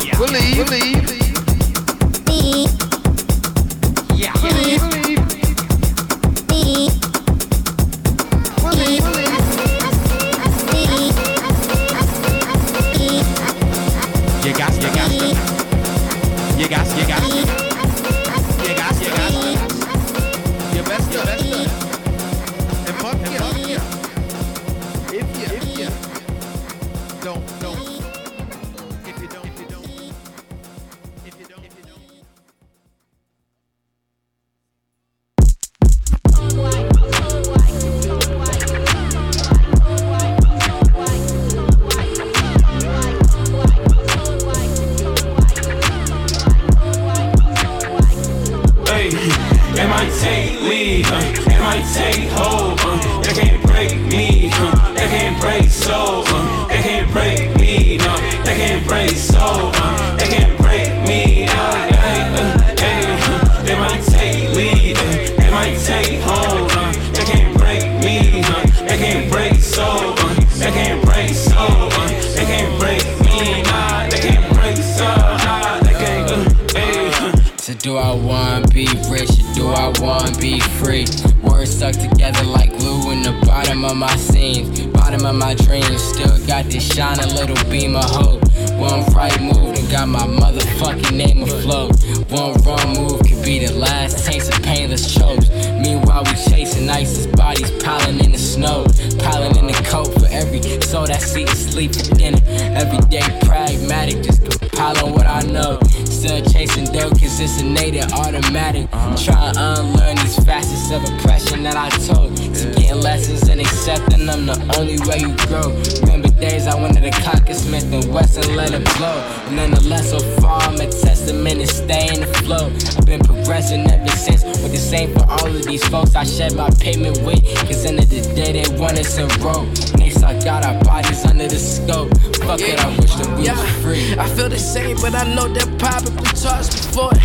shed my payment with. Cause end of the day they want us in. And they suck out our bodies under the scope. Fuck it, I wish that we was free. I feel the same, but I know that probably charged before.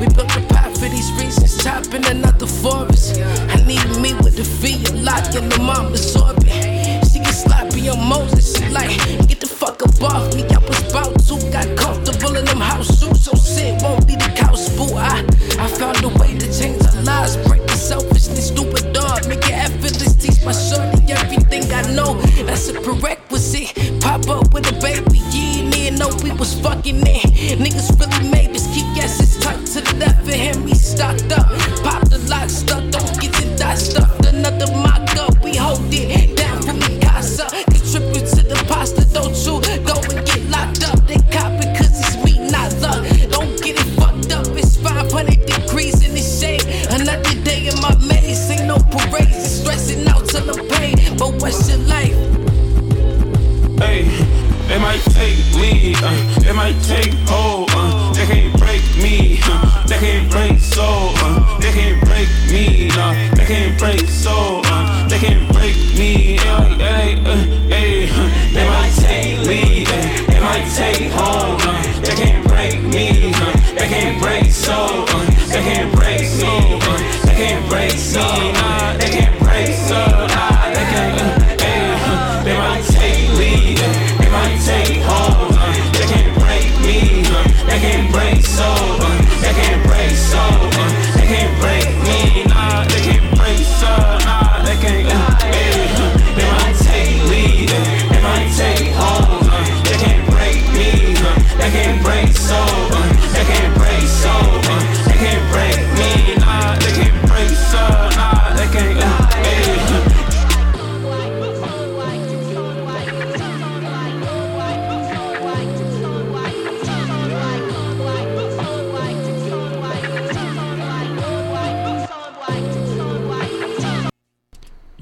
We built the path for these reasons, chopping another forest. I need me with the feet locked in the mom absorbing. She can get sloppy on Moses. She like, get the fuck up off me. I was about to, got comfortable in them house shoes, so shit won't be the couch boo. I, I found a way to change our lives, break selfishness, stupid dog, make it effortless, teach my shorty everything I know. That's a prerequisite. Pop up with a baby, yeah, and then we was fucking it. Niggas really made this keep guesses tucked to the left and him. me stocked up, pop the lock, stuck, don't get the dot stuffed. Another mock up, we hold it might take hold, uh, they can't break me, uh, they can't break soul, uh, they can't break me, no, they can't break soul, uh, they can't break me, hey, uh, hey, uh, they might take lead, uh, they might take hold,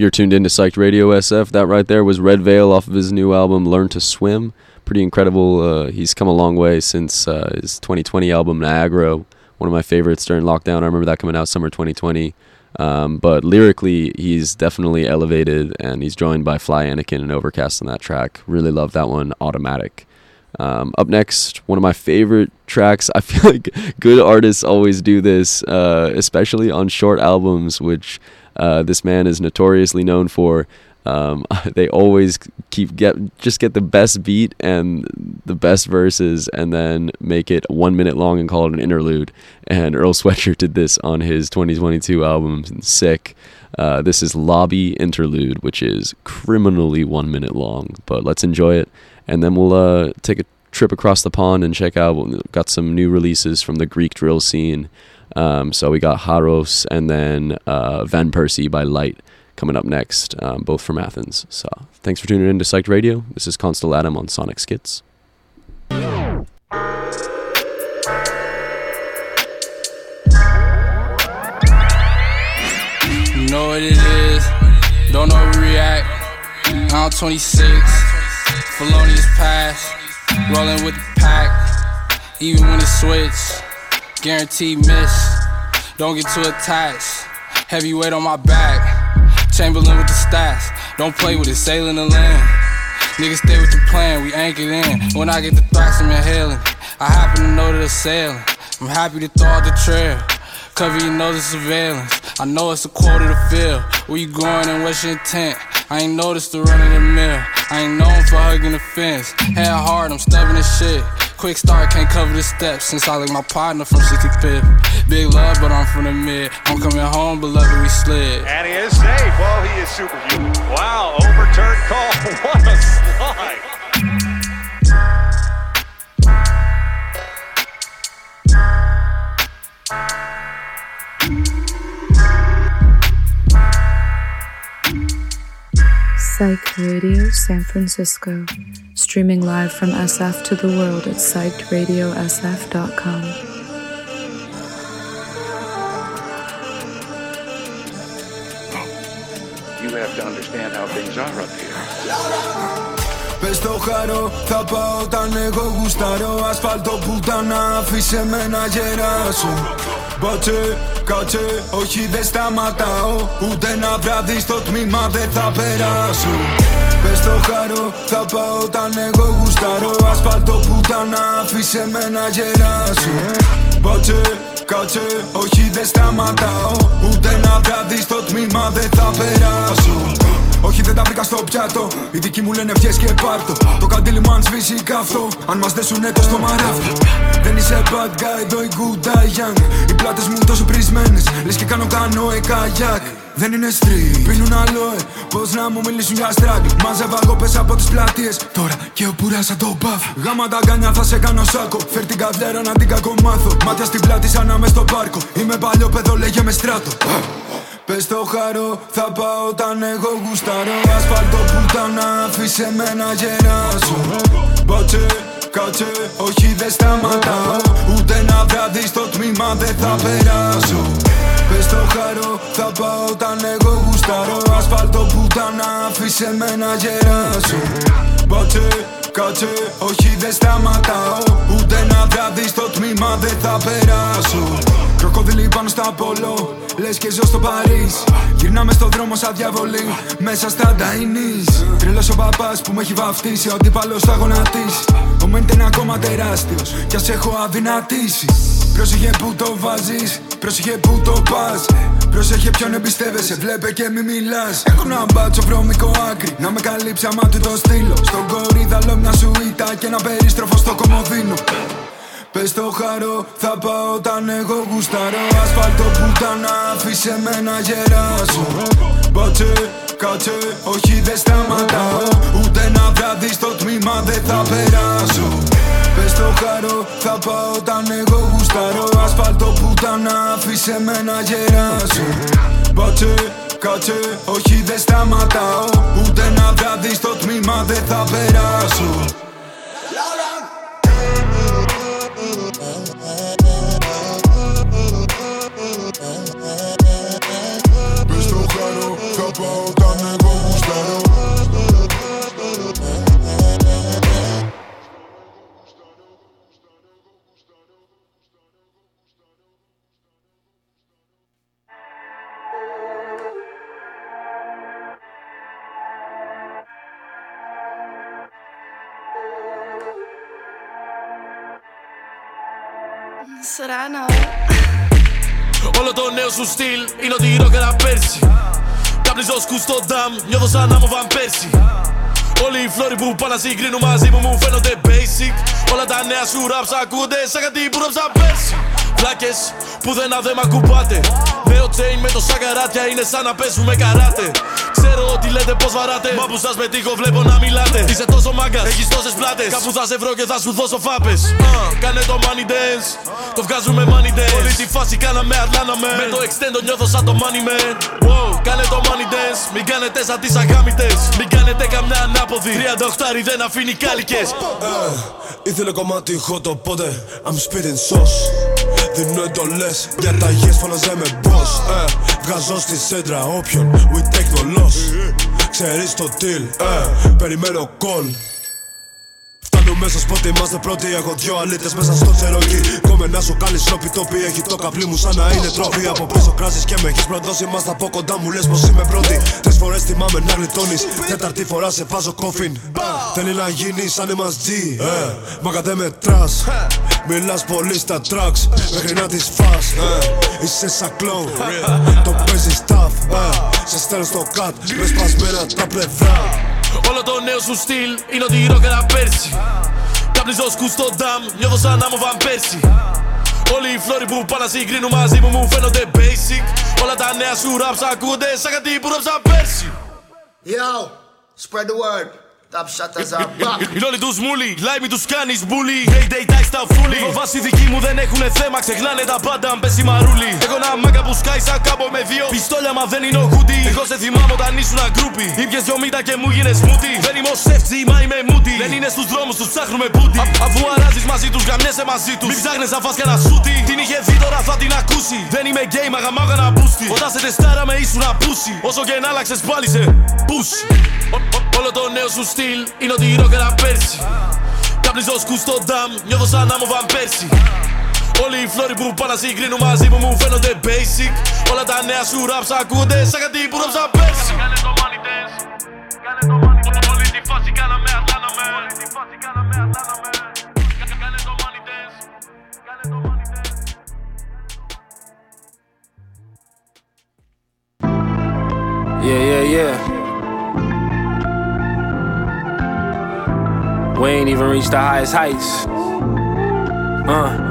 You're tuned into Psyched Radio SF. That right there was Redveil off of his new album Learn to Swim. Pretty incredible. Uh, he's come a long way since uh, his 2020 album Niagara, one of my favorites during lockdown. I remember that coming out summer 2020. Um, but lyrically, he's definitely elevated, and he's joined by Fly Anakin and Overcast on that track. Really love that one, Automatic. Um, up next, one of my favorite tracks. I feel like good artists always do this, uh, especially on short albums, which uh, this man is notoriously known for. Um, they always keep get just get the best beat and the best verses, and then make it one minute long and call it an interlude. And Earl Sweatshirt did this on his 2022 album, Sick. Uh, this is Lobby Interlude, which is criminally one minute long, but let's enjoy it, and then we'll uh, take a trip across the pond and check out. We've got some new releases from the Greek drill scene. Um, so we got Haros and then uh, Van Persie by Light coming up next, um, both from Athens. So thanks for tuning in to Psyched Radio. This is Constel Adam on Sonic Schitz. You know what it is. Don't overreact. I'm 26. Felonious pass. Rolling with the pack. Even when it switch. Guaranteed miss. Don't get too attached. Heavyweight on my back. Chamberlain with the stats. Don't play with it. Sailing the land. Niggas stay with the plan. We anchored in. When I get the thoughts, I'm inhaling. I happen to know that it's sailing. I'm happy to throw out the trail. Cover your nose of surveillance. I know it's a quarter to fill. Where you going and what's your intent? I ain't noticed the run of the mill. I ain't known for hugging the fence. Head hard, I'm stubborn as shit. Quick start, can't cover the steps since I like my partner from 65th. Big love, but I'm from the mid. I'm coming home, beloved, we slid. And he is safe. Well, he is superhuman. Wow, overturned call. What a slide. Psych Radio San Francisco, streaming live from SF to the world at psychedradiosf.com. You have to understand how things are up here. Πες το χαρώ, θα πάω όταν εγώ γουστάρω Ασφάλτο πουτάνα, αφήσε με να γεράσω Μπάτσε, κάτσε, όχι δεν σταματάω. Ούτε ένα βράδυ στο τμήμα δεν θα περάσω. Πες το χαρώ, θα πάω όταν εγώ γουστάρω. Ασφάλτο πουτάνα, αφήσε με να γεράσω. Μπάτσε, κάτσε, όχι δεν σταματάω. Ούτε ένα βράδυ στο τμήμα δεν θα περάσω όχι δεν τα βρήκα στο πιάτο. Οι δικοί μου λένε βγες και πάρτο. Το καντήλι μου αν σβήσει καυτό Αν μας δέσουν έτο στο μαράφτο Δεν είσαι bad guy, εδώ η good eye young. Οι πλάτες μου τόσο πρισμένες. Λες και κάνω κανόε καγιάκ. Δεν είναι street, πίνουν αλόε Πώς να μου μιλήσουν για struggle Μάζευα εγώ πες από τις πλατείες. Τώρα και ο πουράς σαν το μπαφ Γάμα τα γκάνια θα σε κάνω σάκο. Φέρ την καβλέρα να την κακομάθω. Μάτια στην πλάτη σαν να μες στο πάρκο. Είμαι παλιό παιδό λέγε με στράτο Πες το χαρώ, θα πάω όταν εγώ γουστάρω. Ασφάλτο πουτάνα, αφήσε με να γεράσω. Μπάτσε, κάτσε, όχι δεν σταματάω. Ούτε ένα βράδυ στο τμήμα δεν θα περάσω. Πες το χαρώ, θα πάω όταν εγώ γουστάρω. Ασφάλτο πουτάνα, αφήσε με να γεράσω. Μπάτσε, κάτσε, όχι δεν σταματάω. Ούτε ένα βράδυ στο τμήμα δεν θα περάσω Κροκοδιλί πάνω στα πόλο Λες και ζω στο Παρίσι. Γυρνάμε στο δρόμο σαν διαβολή. Μέσα στα νταϊνής. Τρελός ο παπάς που με έχει βαφτίσει. Ο αντίπαλος θα γονατίσει. Ο μέντε είναι ακόμα τεράστιος. Κι ας έχω αδυνατήσει. Πρόσεχε που το βάζεις. Πρόσεχε που το πας. Πρόσεχε ποιον εμπιστεύεσαι. Βλέπε και μη μιλάς. Έχω ένα μπάτσο βρώμικο άκρη. Να με καλύψει άμα του το στείλω. Στον κορίδαλο μια σουίτα και ένα περίστροφο στο κομμωδίνο. Πες το χαρώ, θα πάω όταν εγώ γουστάρω. Ασφάλτο πουτάνα, αφήσε με να γεράσω. Μπάτσε, κάτσε, όχι δεν σταματάω. Ούτε ένα βράδυ στο τμήμα δεν θα περάσω. Πες το χαρώ, θα πάω όταν εγώ γουστάρω. Ασφάλτο πουτάνα, αφήσε με να γεράσω. Μπάτσε, κάτσε, όχι δεν σταματάω. Ούτε ένα βράδυ στο τμήμα δεν θα περάσω pauta me conquistaron. Lo torneo su steel, io non ti dirò che la persi. Κάπνιζω στο ντάμ, νιώθω σαν να μου βαν πέρσι. Όλοι οι φλόροι που πάνε να συγκρίνουν μαζί μου μου φαίνονται basic. Όλα τα νέα σου raps ακούγονται σαν κάτι που ράψα πέρσι. Βλάκες που δεν αδέμα κουμπάτε Νέο chain με το σακαράτια είναι σαν να παίζουμε καράτε. Ξέρω ότι λέτε πως βαράτε. Μα που σας πετύχω βλέπω να μιλάτε. Είσαι τόσο μάγκας, έχεις τόσες πλάτες. Κάπου θα σε βρω και θα σου δώσω φάπες. Uh, Κάνε το money dance. Το βγάζουμε money dance. Όλη τη φάση κάναμε Atlanta man Με το extendo νιώθω σαν το money man. Wow, Κάνε το money dance Μην κάνετε σαν τις αγάμητες Μην κάνετε καμιά ανάποδη. 38 δεν αφήνει κάλικες. Uh, Ήθελε κομμάτι hot οπότε I'm spitting sauce. Δίνω εντολές για τα yes φωναζέ με boss. Ε, Βγάζω στη σέντρα όποιον We take the loss. Ξέρεις το deal ε, Περιμένω call Φτάνω μέσα σπότι είμαστε πρώτοι. Έχω δυο αλήτες μέσα στο τσεροκί. Κόμε να σου κάνει σιωπή τοπή. Έχει το καπλί μου σαν να είναι τρόπι. Από πίσω κράζεις και με έχεις προδώσει. Μας από κοντά μου λες πως είμαι πρώτη. Τρεις φορές θυμάμαι να γλιτώνεις. Τέταρτη φορά σε βάζω κόφιν. Θέλει να γίνεις σαν MSG. Ε, μα κατέ με τρας Μιλάς πολύ στα tracks. Μέχρι να τις φά. Ε, είσαι σαν κλόουν. Το παίζεις tough. Ε, σε στέλνω στο cut. Με σπασμένα τα πλευρά. Όλο το νέο σου στυλ είναι ότι ρόκερα πέρσι. Κάπνιζω στο ντάμ, νιώθω σαν να μου βαν πέρσι. Όλοι οι φλόροι που πάνε να συγκρίνουν μαζί μου μου φαίνονται basic. Όλα τα νέα σου raps ακούγονται σαν κάτι που ράψα πέρσι. Yo, spread the word Top shutters are back. Οι όλοι τους μούλοι, λάιμι τους κάνεις μπούλι Day day die στα φούλη Βάσει δικοί μου δεν έχουνε θέμα, ξεχνάνε τα πάντα αν πέσει μαρούλι Έχω ένα μάγκα που σκάει σαν κάμπο με δύο πιστόλια μα δεν είναι ο χούτι Εγώ σε θυμάμαι όταν ήσουν αγκρούπι Ήπιες δυο μύτα και μου γίνες μούτι Δεν είμαι ο σεφτζι, μα είμαι μούτι Δεν είναι στους δρόμους τους ψάχνουμε μπούτι Αφού αράζεις μαζί τους, γαμιέσαι μαζί τους Μην ψάχνες να φας κανένα σούτι Την είχε δει τώρα θα την ακούσει Δεν είμαι γκέι, μα γαμάω κανένα μπούστι Όταν σε τεστάρα με ήσουν απούσι Όσο και να άλλαξες πάλι σε push Όλο το νέο σου στυλ είναι ότι ρόκερα πέρσι Κάπνιζω στο ντάμ, νιώθω σαν να μου βαν πέρσι Όλοι οι φλόροι που πάνε να συγκρίνουν μαζί μου μου φαίνονται basic Όλα τα νέα σου raps ακούγονται σαν κάτι που ράψα πέρσι Κάνε το money dance Κάνε το money dance Όλη τη φάση κάναμε Atlanta man Όλη τη φάση κάναμε Atlanta man Κάνε το money dance Κάνε το money dance Yeah, yeah, yeah. We ain't even reached the highest heights. Uh.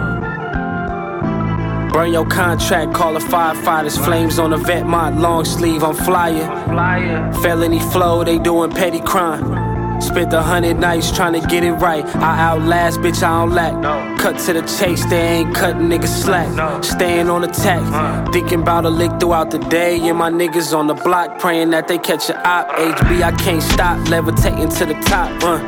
Burn your contract, call the firefighters. Flames on the vet, my long sleeve, I'm flying. Felony flow, they doing petty crime. Spent a hundred nights trying to get it right. I outlast, bitch, I don't lack. Cut to the chase, they ain't cutting niggas slack. Staying on attack, thinking about a lick throughout the day. And my niggas on the block praying that they catch a op. HB, I can't stop, levitating to the top. Uh.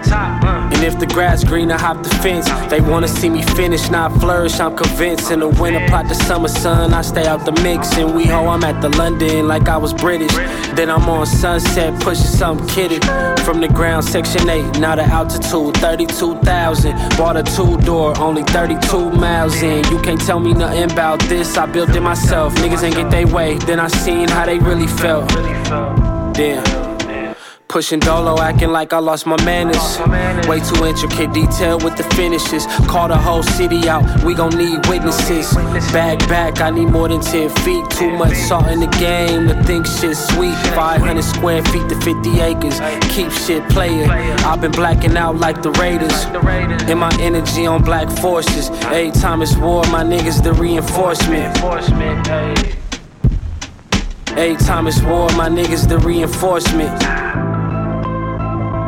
And if the grass green, I hop the fence. They wanna see me finish, not flourish, I'm convinced. In the winter, plot the summer sun, I stay out the mix. And we ho, I'm at the London like I was British. Then I'm on sunset, pushing something kidded. From the ground, section 8, now the altitude 32,000. Bought a two door, only 32 miles in. You can't tell me nothing about this, I built it myself. Niggas ain't get their way, then I seen how they really felt. Damn. Pushing dolo, acting like I lost my manners. Way too intricate detail with the finishes. Call the whole city out, we gon' need witnesses. Back, back, I need more than 10 feet. Too much salt in the game to think shit sweet. 500 square feet to 50 acres. Keep shit playing. I've been blacking out like the Raiders. And my energy on black forces. Time it's war, my niggas the reinforcement. Every time it's war, my niggas the reinforcement.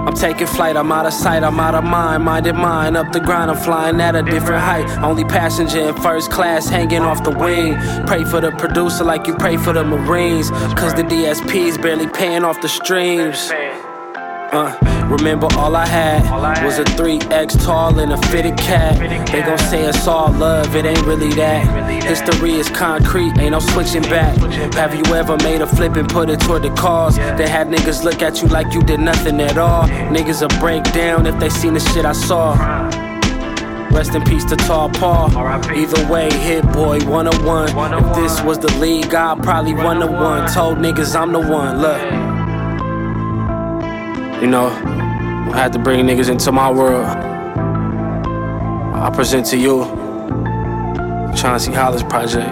I'm taking flight, I'm out of sight, I'm out of mind, minded mind. Up the grind, I'm flying at a different height. Only passenger in first class, hanging off the wing. Pray for the producer like you pray for the Marines. Cause the DSP's barely paying off the streams. Uh, remember all I had was a 3X tall and a fitted cap. They gon' say it's all love, it ain't really that. History is concrete, ain't no switching back. Have you ever made a flip and put it toward the cause? They had niggas look at you like you did nothing at all. Niggas will break down if they seen the shit I saw. Rest in peace to Tall Paul. Either way, hit boy 101. If this was the league, I'd probably one to one. Told niggas I'm the one. Look. You know, I had to bring niggas into my world. I present to you Chauncey Hollis Project.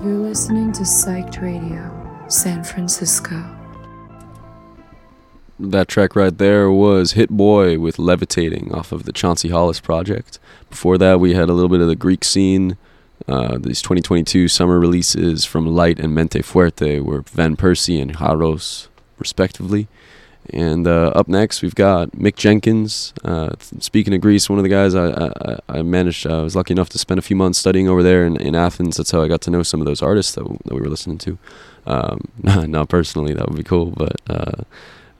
You're listening to Psyched Radio, San Francisco. That track right there was Hit Boy with Levitating off of the Chauncey Hollis project. Before that, we had a little bit of the Greek scene. Uh, these 2022 summer releases from Light and Mente Fuerte were Van Persie and Haros, respectively. And uh, up next, we've got Mick Jenkins. Uh, speaking of Greece, one of the guys I, I, I managed, I was lucky enough to spend a few months studying over there in, in Athens. That's how I got to know some of those artists that, that we were listening to. Um, not personally, that would be cool, but uh,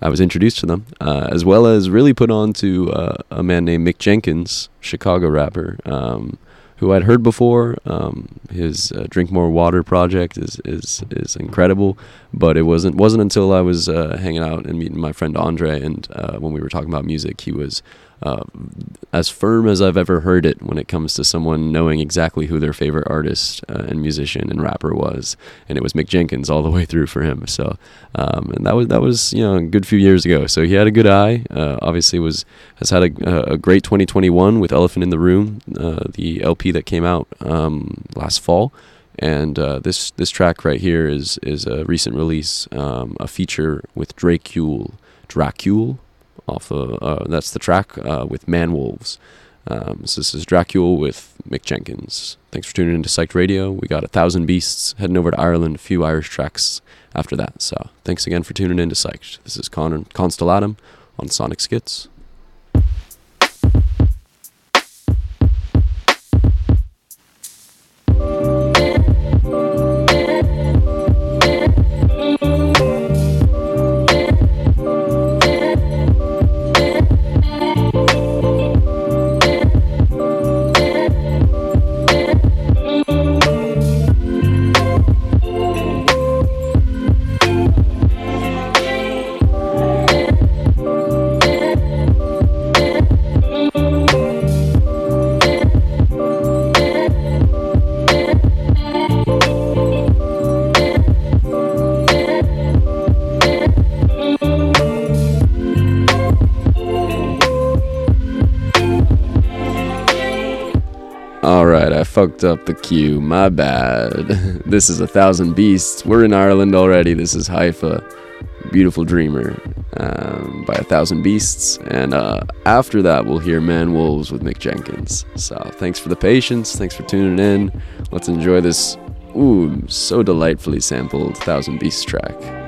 I was introduced to them, uh, as well as really put on to uh, a man named Mick Jenkins, Chicago rapper. Um, who I'd heard before. Um, his uh, Drink More Water project is, is is incredible, but it wasn't wasn't until I was uh, hanging out and meeting my friend Andre, and uh, when we were talking about music, he was uh, as firm as I've ever heard it when it comes to someone knowing exactly who their favorite artist uh, and musician and rapper was, and it was Mick Jenkins all the way through for him. So, um, and that was that was you know a good few years ago. So he had a good eye. Uh, obviously, was has had a, a great 2021 with Elephant in the Room, uh, the LP that came out um, last fall. And uh, this this track right here is is a recent release, um, a feature with Dracule, Dracule, off of uh, that's the track uh, with Manwolves. Um, so this is Dracula with Mick Jenkins. Thanks for tuning into Psyched Radio. We got a thousand beasts heading over to Ireland, a few Irish tracks after that. So thanks again for tuning into Psyched. This is Con Constellatum on Sonic Schitz. Fucked up the cue. My bad. this is a thousand beasts. We're in Ireland already. This is Haifa, beautiful dreamer, um, by a thousand beasts. And uh, after that, we'll hear Manwolves with Mick Jenkins. So thanks for the patience. Thanks for tuning in. Let's enjoy this. Ooh, so delightfully sampled Thousand Beasts track.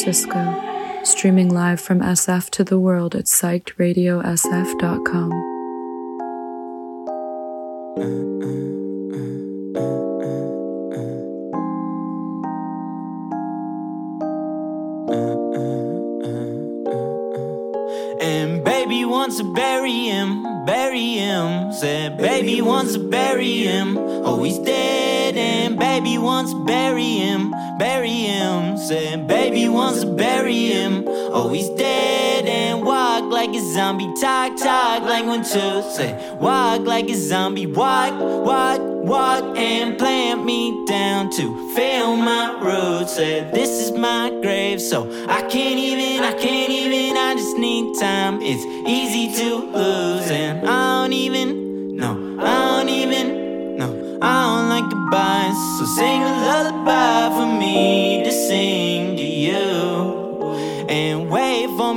Francisco, streaming live from SF to the world at psychedradiosf.com. And baby wants to bury him, bury him. Said baby wants to bury him. Oh, he's dead. And baby wants to bury wants to bury him. Oh, he's dead. And walk like a zombie, talk, talk like one, two. Say walk like a zombie, walk, walk, walk.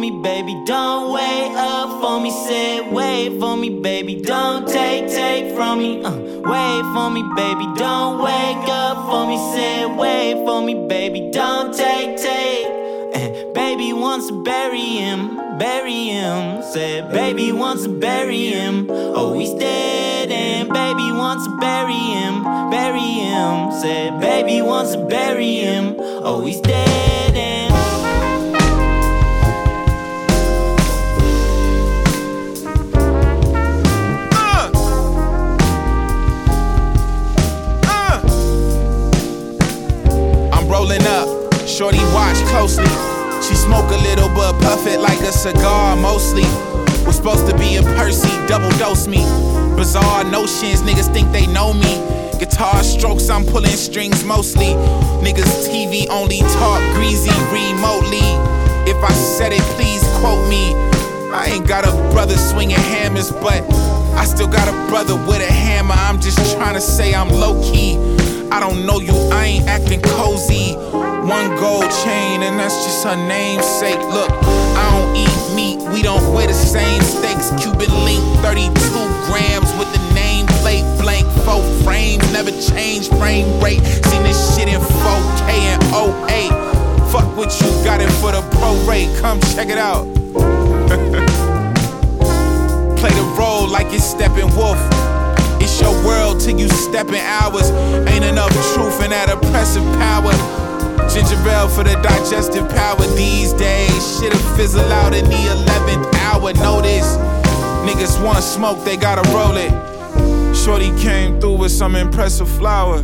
Me, baby, don't wait up for me. Say, wait for me, baby, don't take, take from me. Uh, wait for me, baby, don't wake up for me. Say, wait for me, baby, don't take, take. And baby wants to bury him, bury him. Said, baby wants to bury him. Oh, he's dead. And baby wants to bury him, bury him. Said, baby wants to bury him. Oh, he's dead. Shorty watch closely. She smoke a little but puff it like a cigar mostly. Was supposed to be a Percy, double dose me. Bizarre notions, niggas think they know me. Guitar strokes, I'm pulling strings mostly. Niggas TV only talk greasy remotely. If I said it, please quote me. I ain't got a brother swinging hammers, but I still got a brother with a hammer. I'm just trying to say I'm low key. I don't know you, I ain't acting cozy. One gold chain, and that's just her namesake. Look, I don't eat meat, we don't wear the same steaks. Cuban link, 32 grams with the nameplate blank. Four frames, never change frame rate. Seen this shit in 4K and 08. Fuck what you got it for the prorate, come check it out. Play the role like it's Steppenwolf. It's your world till you step in hours. Ain't enough truth in that oppressive power. Ginger ale for the digestive power these days. Shit'll fizzle out in the 11th hour. Notice niggas want smoke, they gotta roll it. Shorty came through with some impressive flower.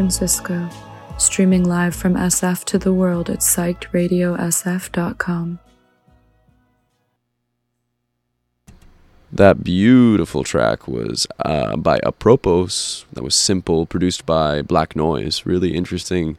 Francisco, streaming live from SF to the world at psychedradiosf.com. That beautiful track was uh, by Apropos. That was simple, produced by Black Noise. Really interesting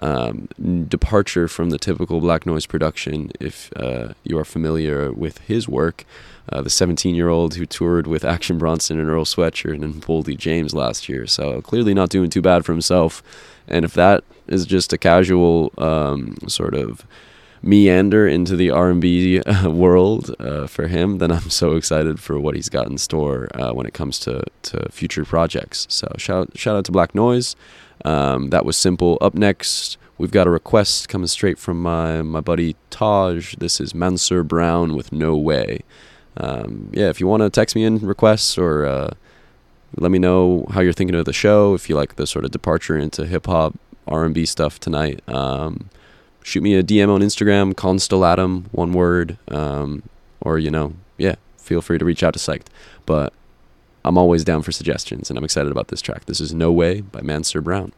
um, departure from the typical Black Noise production. If uh, you are familiar with his work, uh, the 17 year old who toured with Action Bronson and Earl Sweatshirt and Boldy James last year. So clearly not doing too bad for himself. And if that is just a casual um, sort of meander into the R&B uh, world uh, for him, then I'm so excited for what he's got in store uh, when it comes to, to future projects. So shout shout out to Black Noise. Um, that was simple. Up next, we've got a request coming straight from my my buddy Taj. This is Mansur Brown with No Way. Um, yeah, if you want to text me in requests or uh, let me know how you're thinking of the show, if you like the sort of departure into hip hop R&B stuff tonight. Um, shoot me a DM on Instagram, Constellatum, one word, um, or you know, yeah, feel free to reach out to Psyched. But I'm always down for suggestions, and I'm excited about this track. This is No Way by Mansur Brown.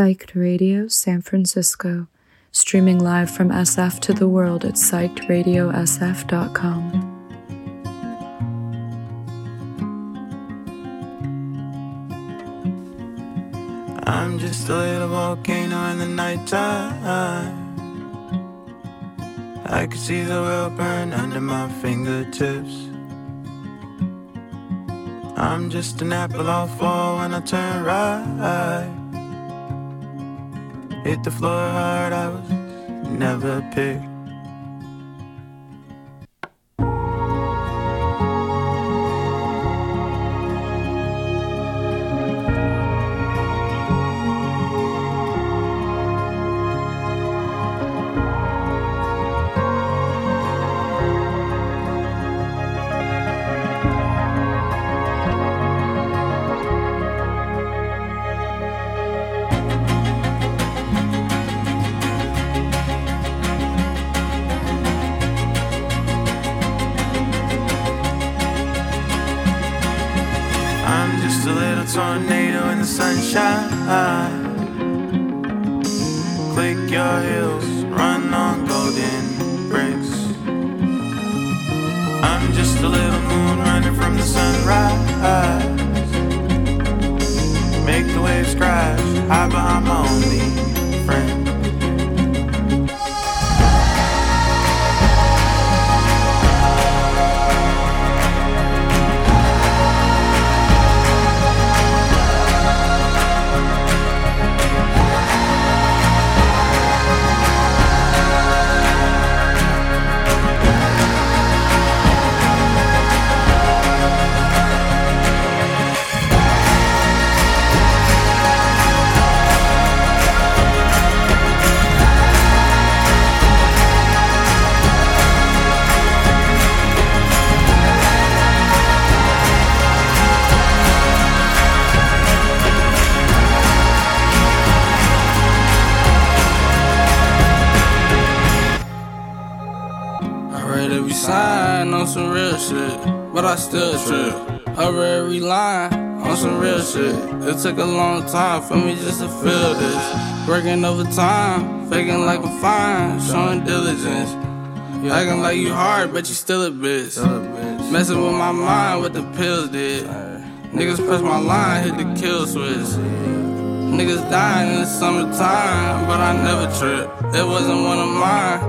Psyched Radio San Francisco, streaming live from SF to the world at psychedradiosf.com. I'm just a little volcano in the nighttime. I can see the world burn under my fingertips. I'm just an apple I'll fall when I turn right. Hit the floor hard, I was never picked. It took a long time for me just to feel this. Working overtime, faking like I'm fine, showing diligence. You acting like you hard, but you still a bitch. Messing with my mind, what the pills did. Niggas press my line, hit the kill switch. Niggas dying in the summertime, but I never trip. It wasn't one of mine.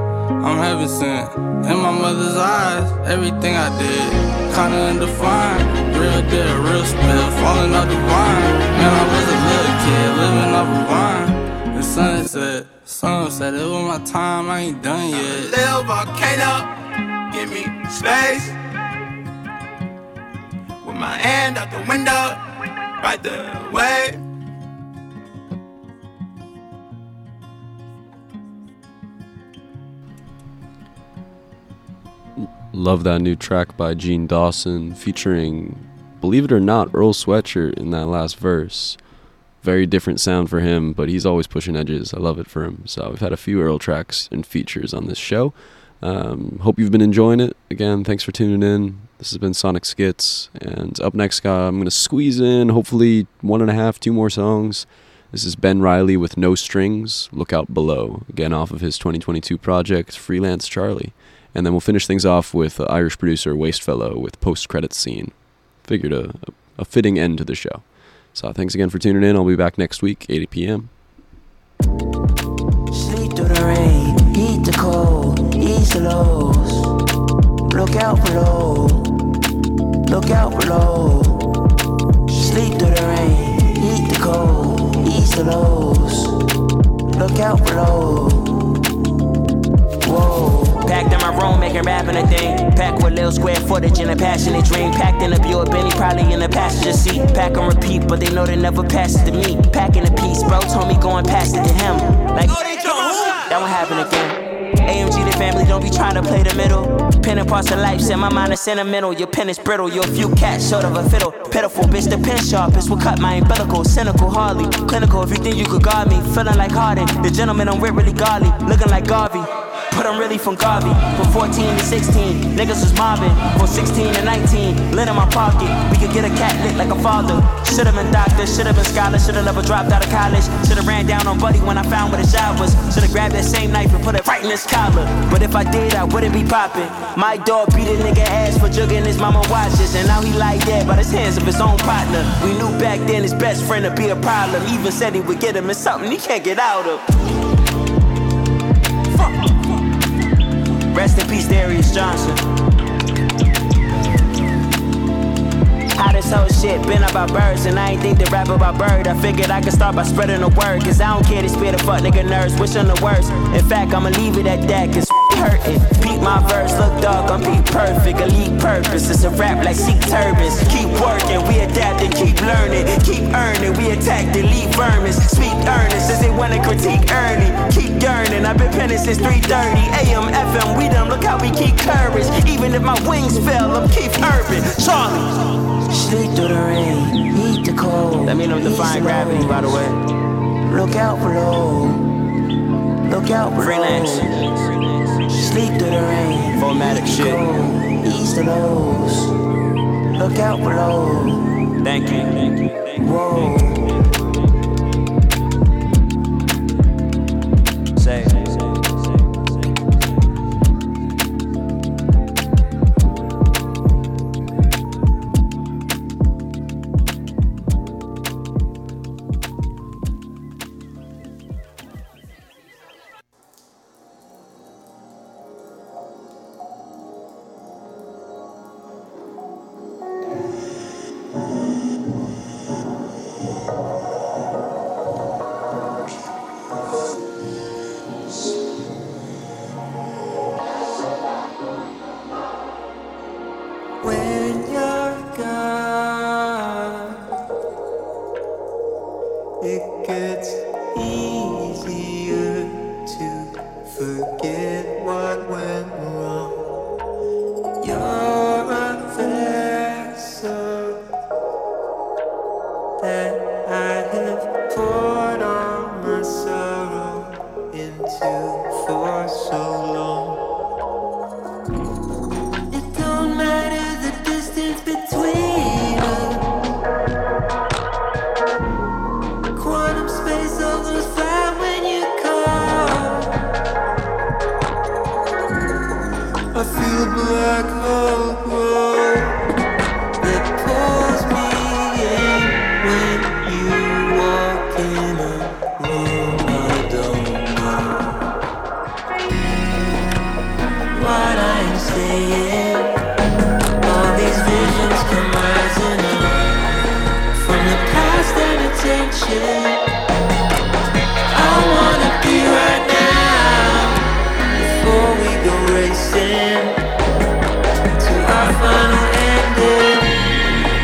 I'm heaven sent. In my mother's eyes, everything I did, kinda undefined. Real dead, real spit, falling off the vine. Man, I was a little kid, living off a vine. The sun said, it was my time, I ain't done yet. Little volcano, give me space. With my hand out the window, right the way. Love that new track by Gene Dawson featuring, believe it or not, Earl Sweatshirt in that last verse. Very different sound for him, but he's always pushing edges. I love it for him. So we've had a few Earl tracks and features on this show. Um, hope you've been enjoying it. Again, thanks for tuning in. This has been Sonic Schitz, and up next, uh, I'm gonna squeeze in hopefully one and a half, two more songs. This is Ben Riley with No Strings. Look out below. Again, off of his 2022 project, Freelance Charlie. And then we'll finish things off with uh, Irish producer Wastefellow with post credit scene. Figured a, a fitting end to the show. So thanks again for tuning in. I'll be back next week, 8 p.m. Sleep through the rain, heat the cold, the lows. Look out below, look out below. Sleep through the rain, heat the cold, the lows. Look out below. Whoa. Packed in my room, making rapping a thing. Packed with little square footage and a passionate dream. Packed in a Buick Benny, probably in the passenger seat. Pack and repeat, but they know they never pass it to me. Packing a piece, bro told me going past it to him. Like, that won't happen again. AMG, the family, don't be trying to play the middle. Pen and parts of life, set my mind is sentimental. Your pen is brittle, you're a few cats short of a fiddle. Pitiful, bitch, the pen sharp is what cut my umbilical. Cynical, hardly clinical. If you think you could guard me, feeling like Harden. The gentleman I'm with really godly, looking like Garvey. But I'm really from Garvey. From 14 to 16, niggas was mobbing. From 16 to 19, lit in my pocket. We could get a cat lit like a father. Should've been doctor, should've been scholar, should've never dropped out of college. Should've ran down on Buddy when I found where the shot was. Should've grabbed that same knife and put it right in his collar. But if I did, I wouldn't be popping. My dog beat a nigga ass for jugging his mama watches. And now he like dead by his hands of his own partner. We knew back then his best friend would be a problem. Even said he would get him in something he can't get out of. Rest in peace, Darius Johnson. How this whole shit been about birds, and I ain't think to rap about bird. I figured I could start by spreading the word, cause I don't care to spare the fuck nigga nerves, wishing the worst. In fact, I'ma leave it at that, cause hurting. Peep my verse, look dog, I'm beat perfect, elite purpose. It's a rap like Sikh turbans. Keep working, we adapt and keep learning. Keep earning, we attack lead vermins. Speak earnest as they wanna critique early. Keep yearning, I've been penning since 3:30 AM, FM. We done look how we keep courage. Even if my wings fell, I'm Keith Urban. Charlie. Sleep through the rain, heat the cold. That Let me know defying gravity, by the way. Look out below. Look out below. Freelance. Sleep through the rain. Formatic shit. Cold, ease the lows. Look out below. Thank you. Whoa.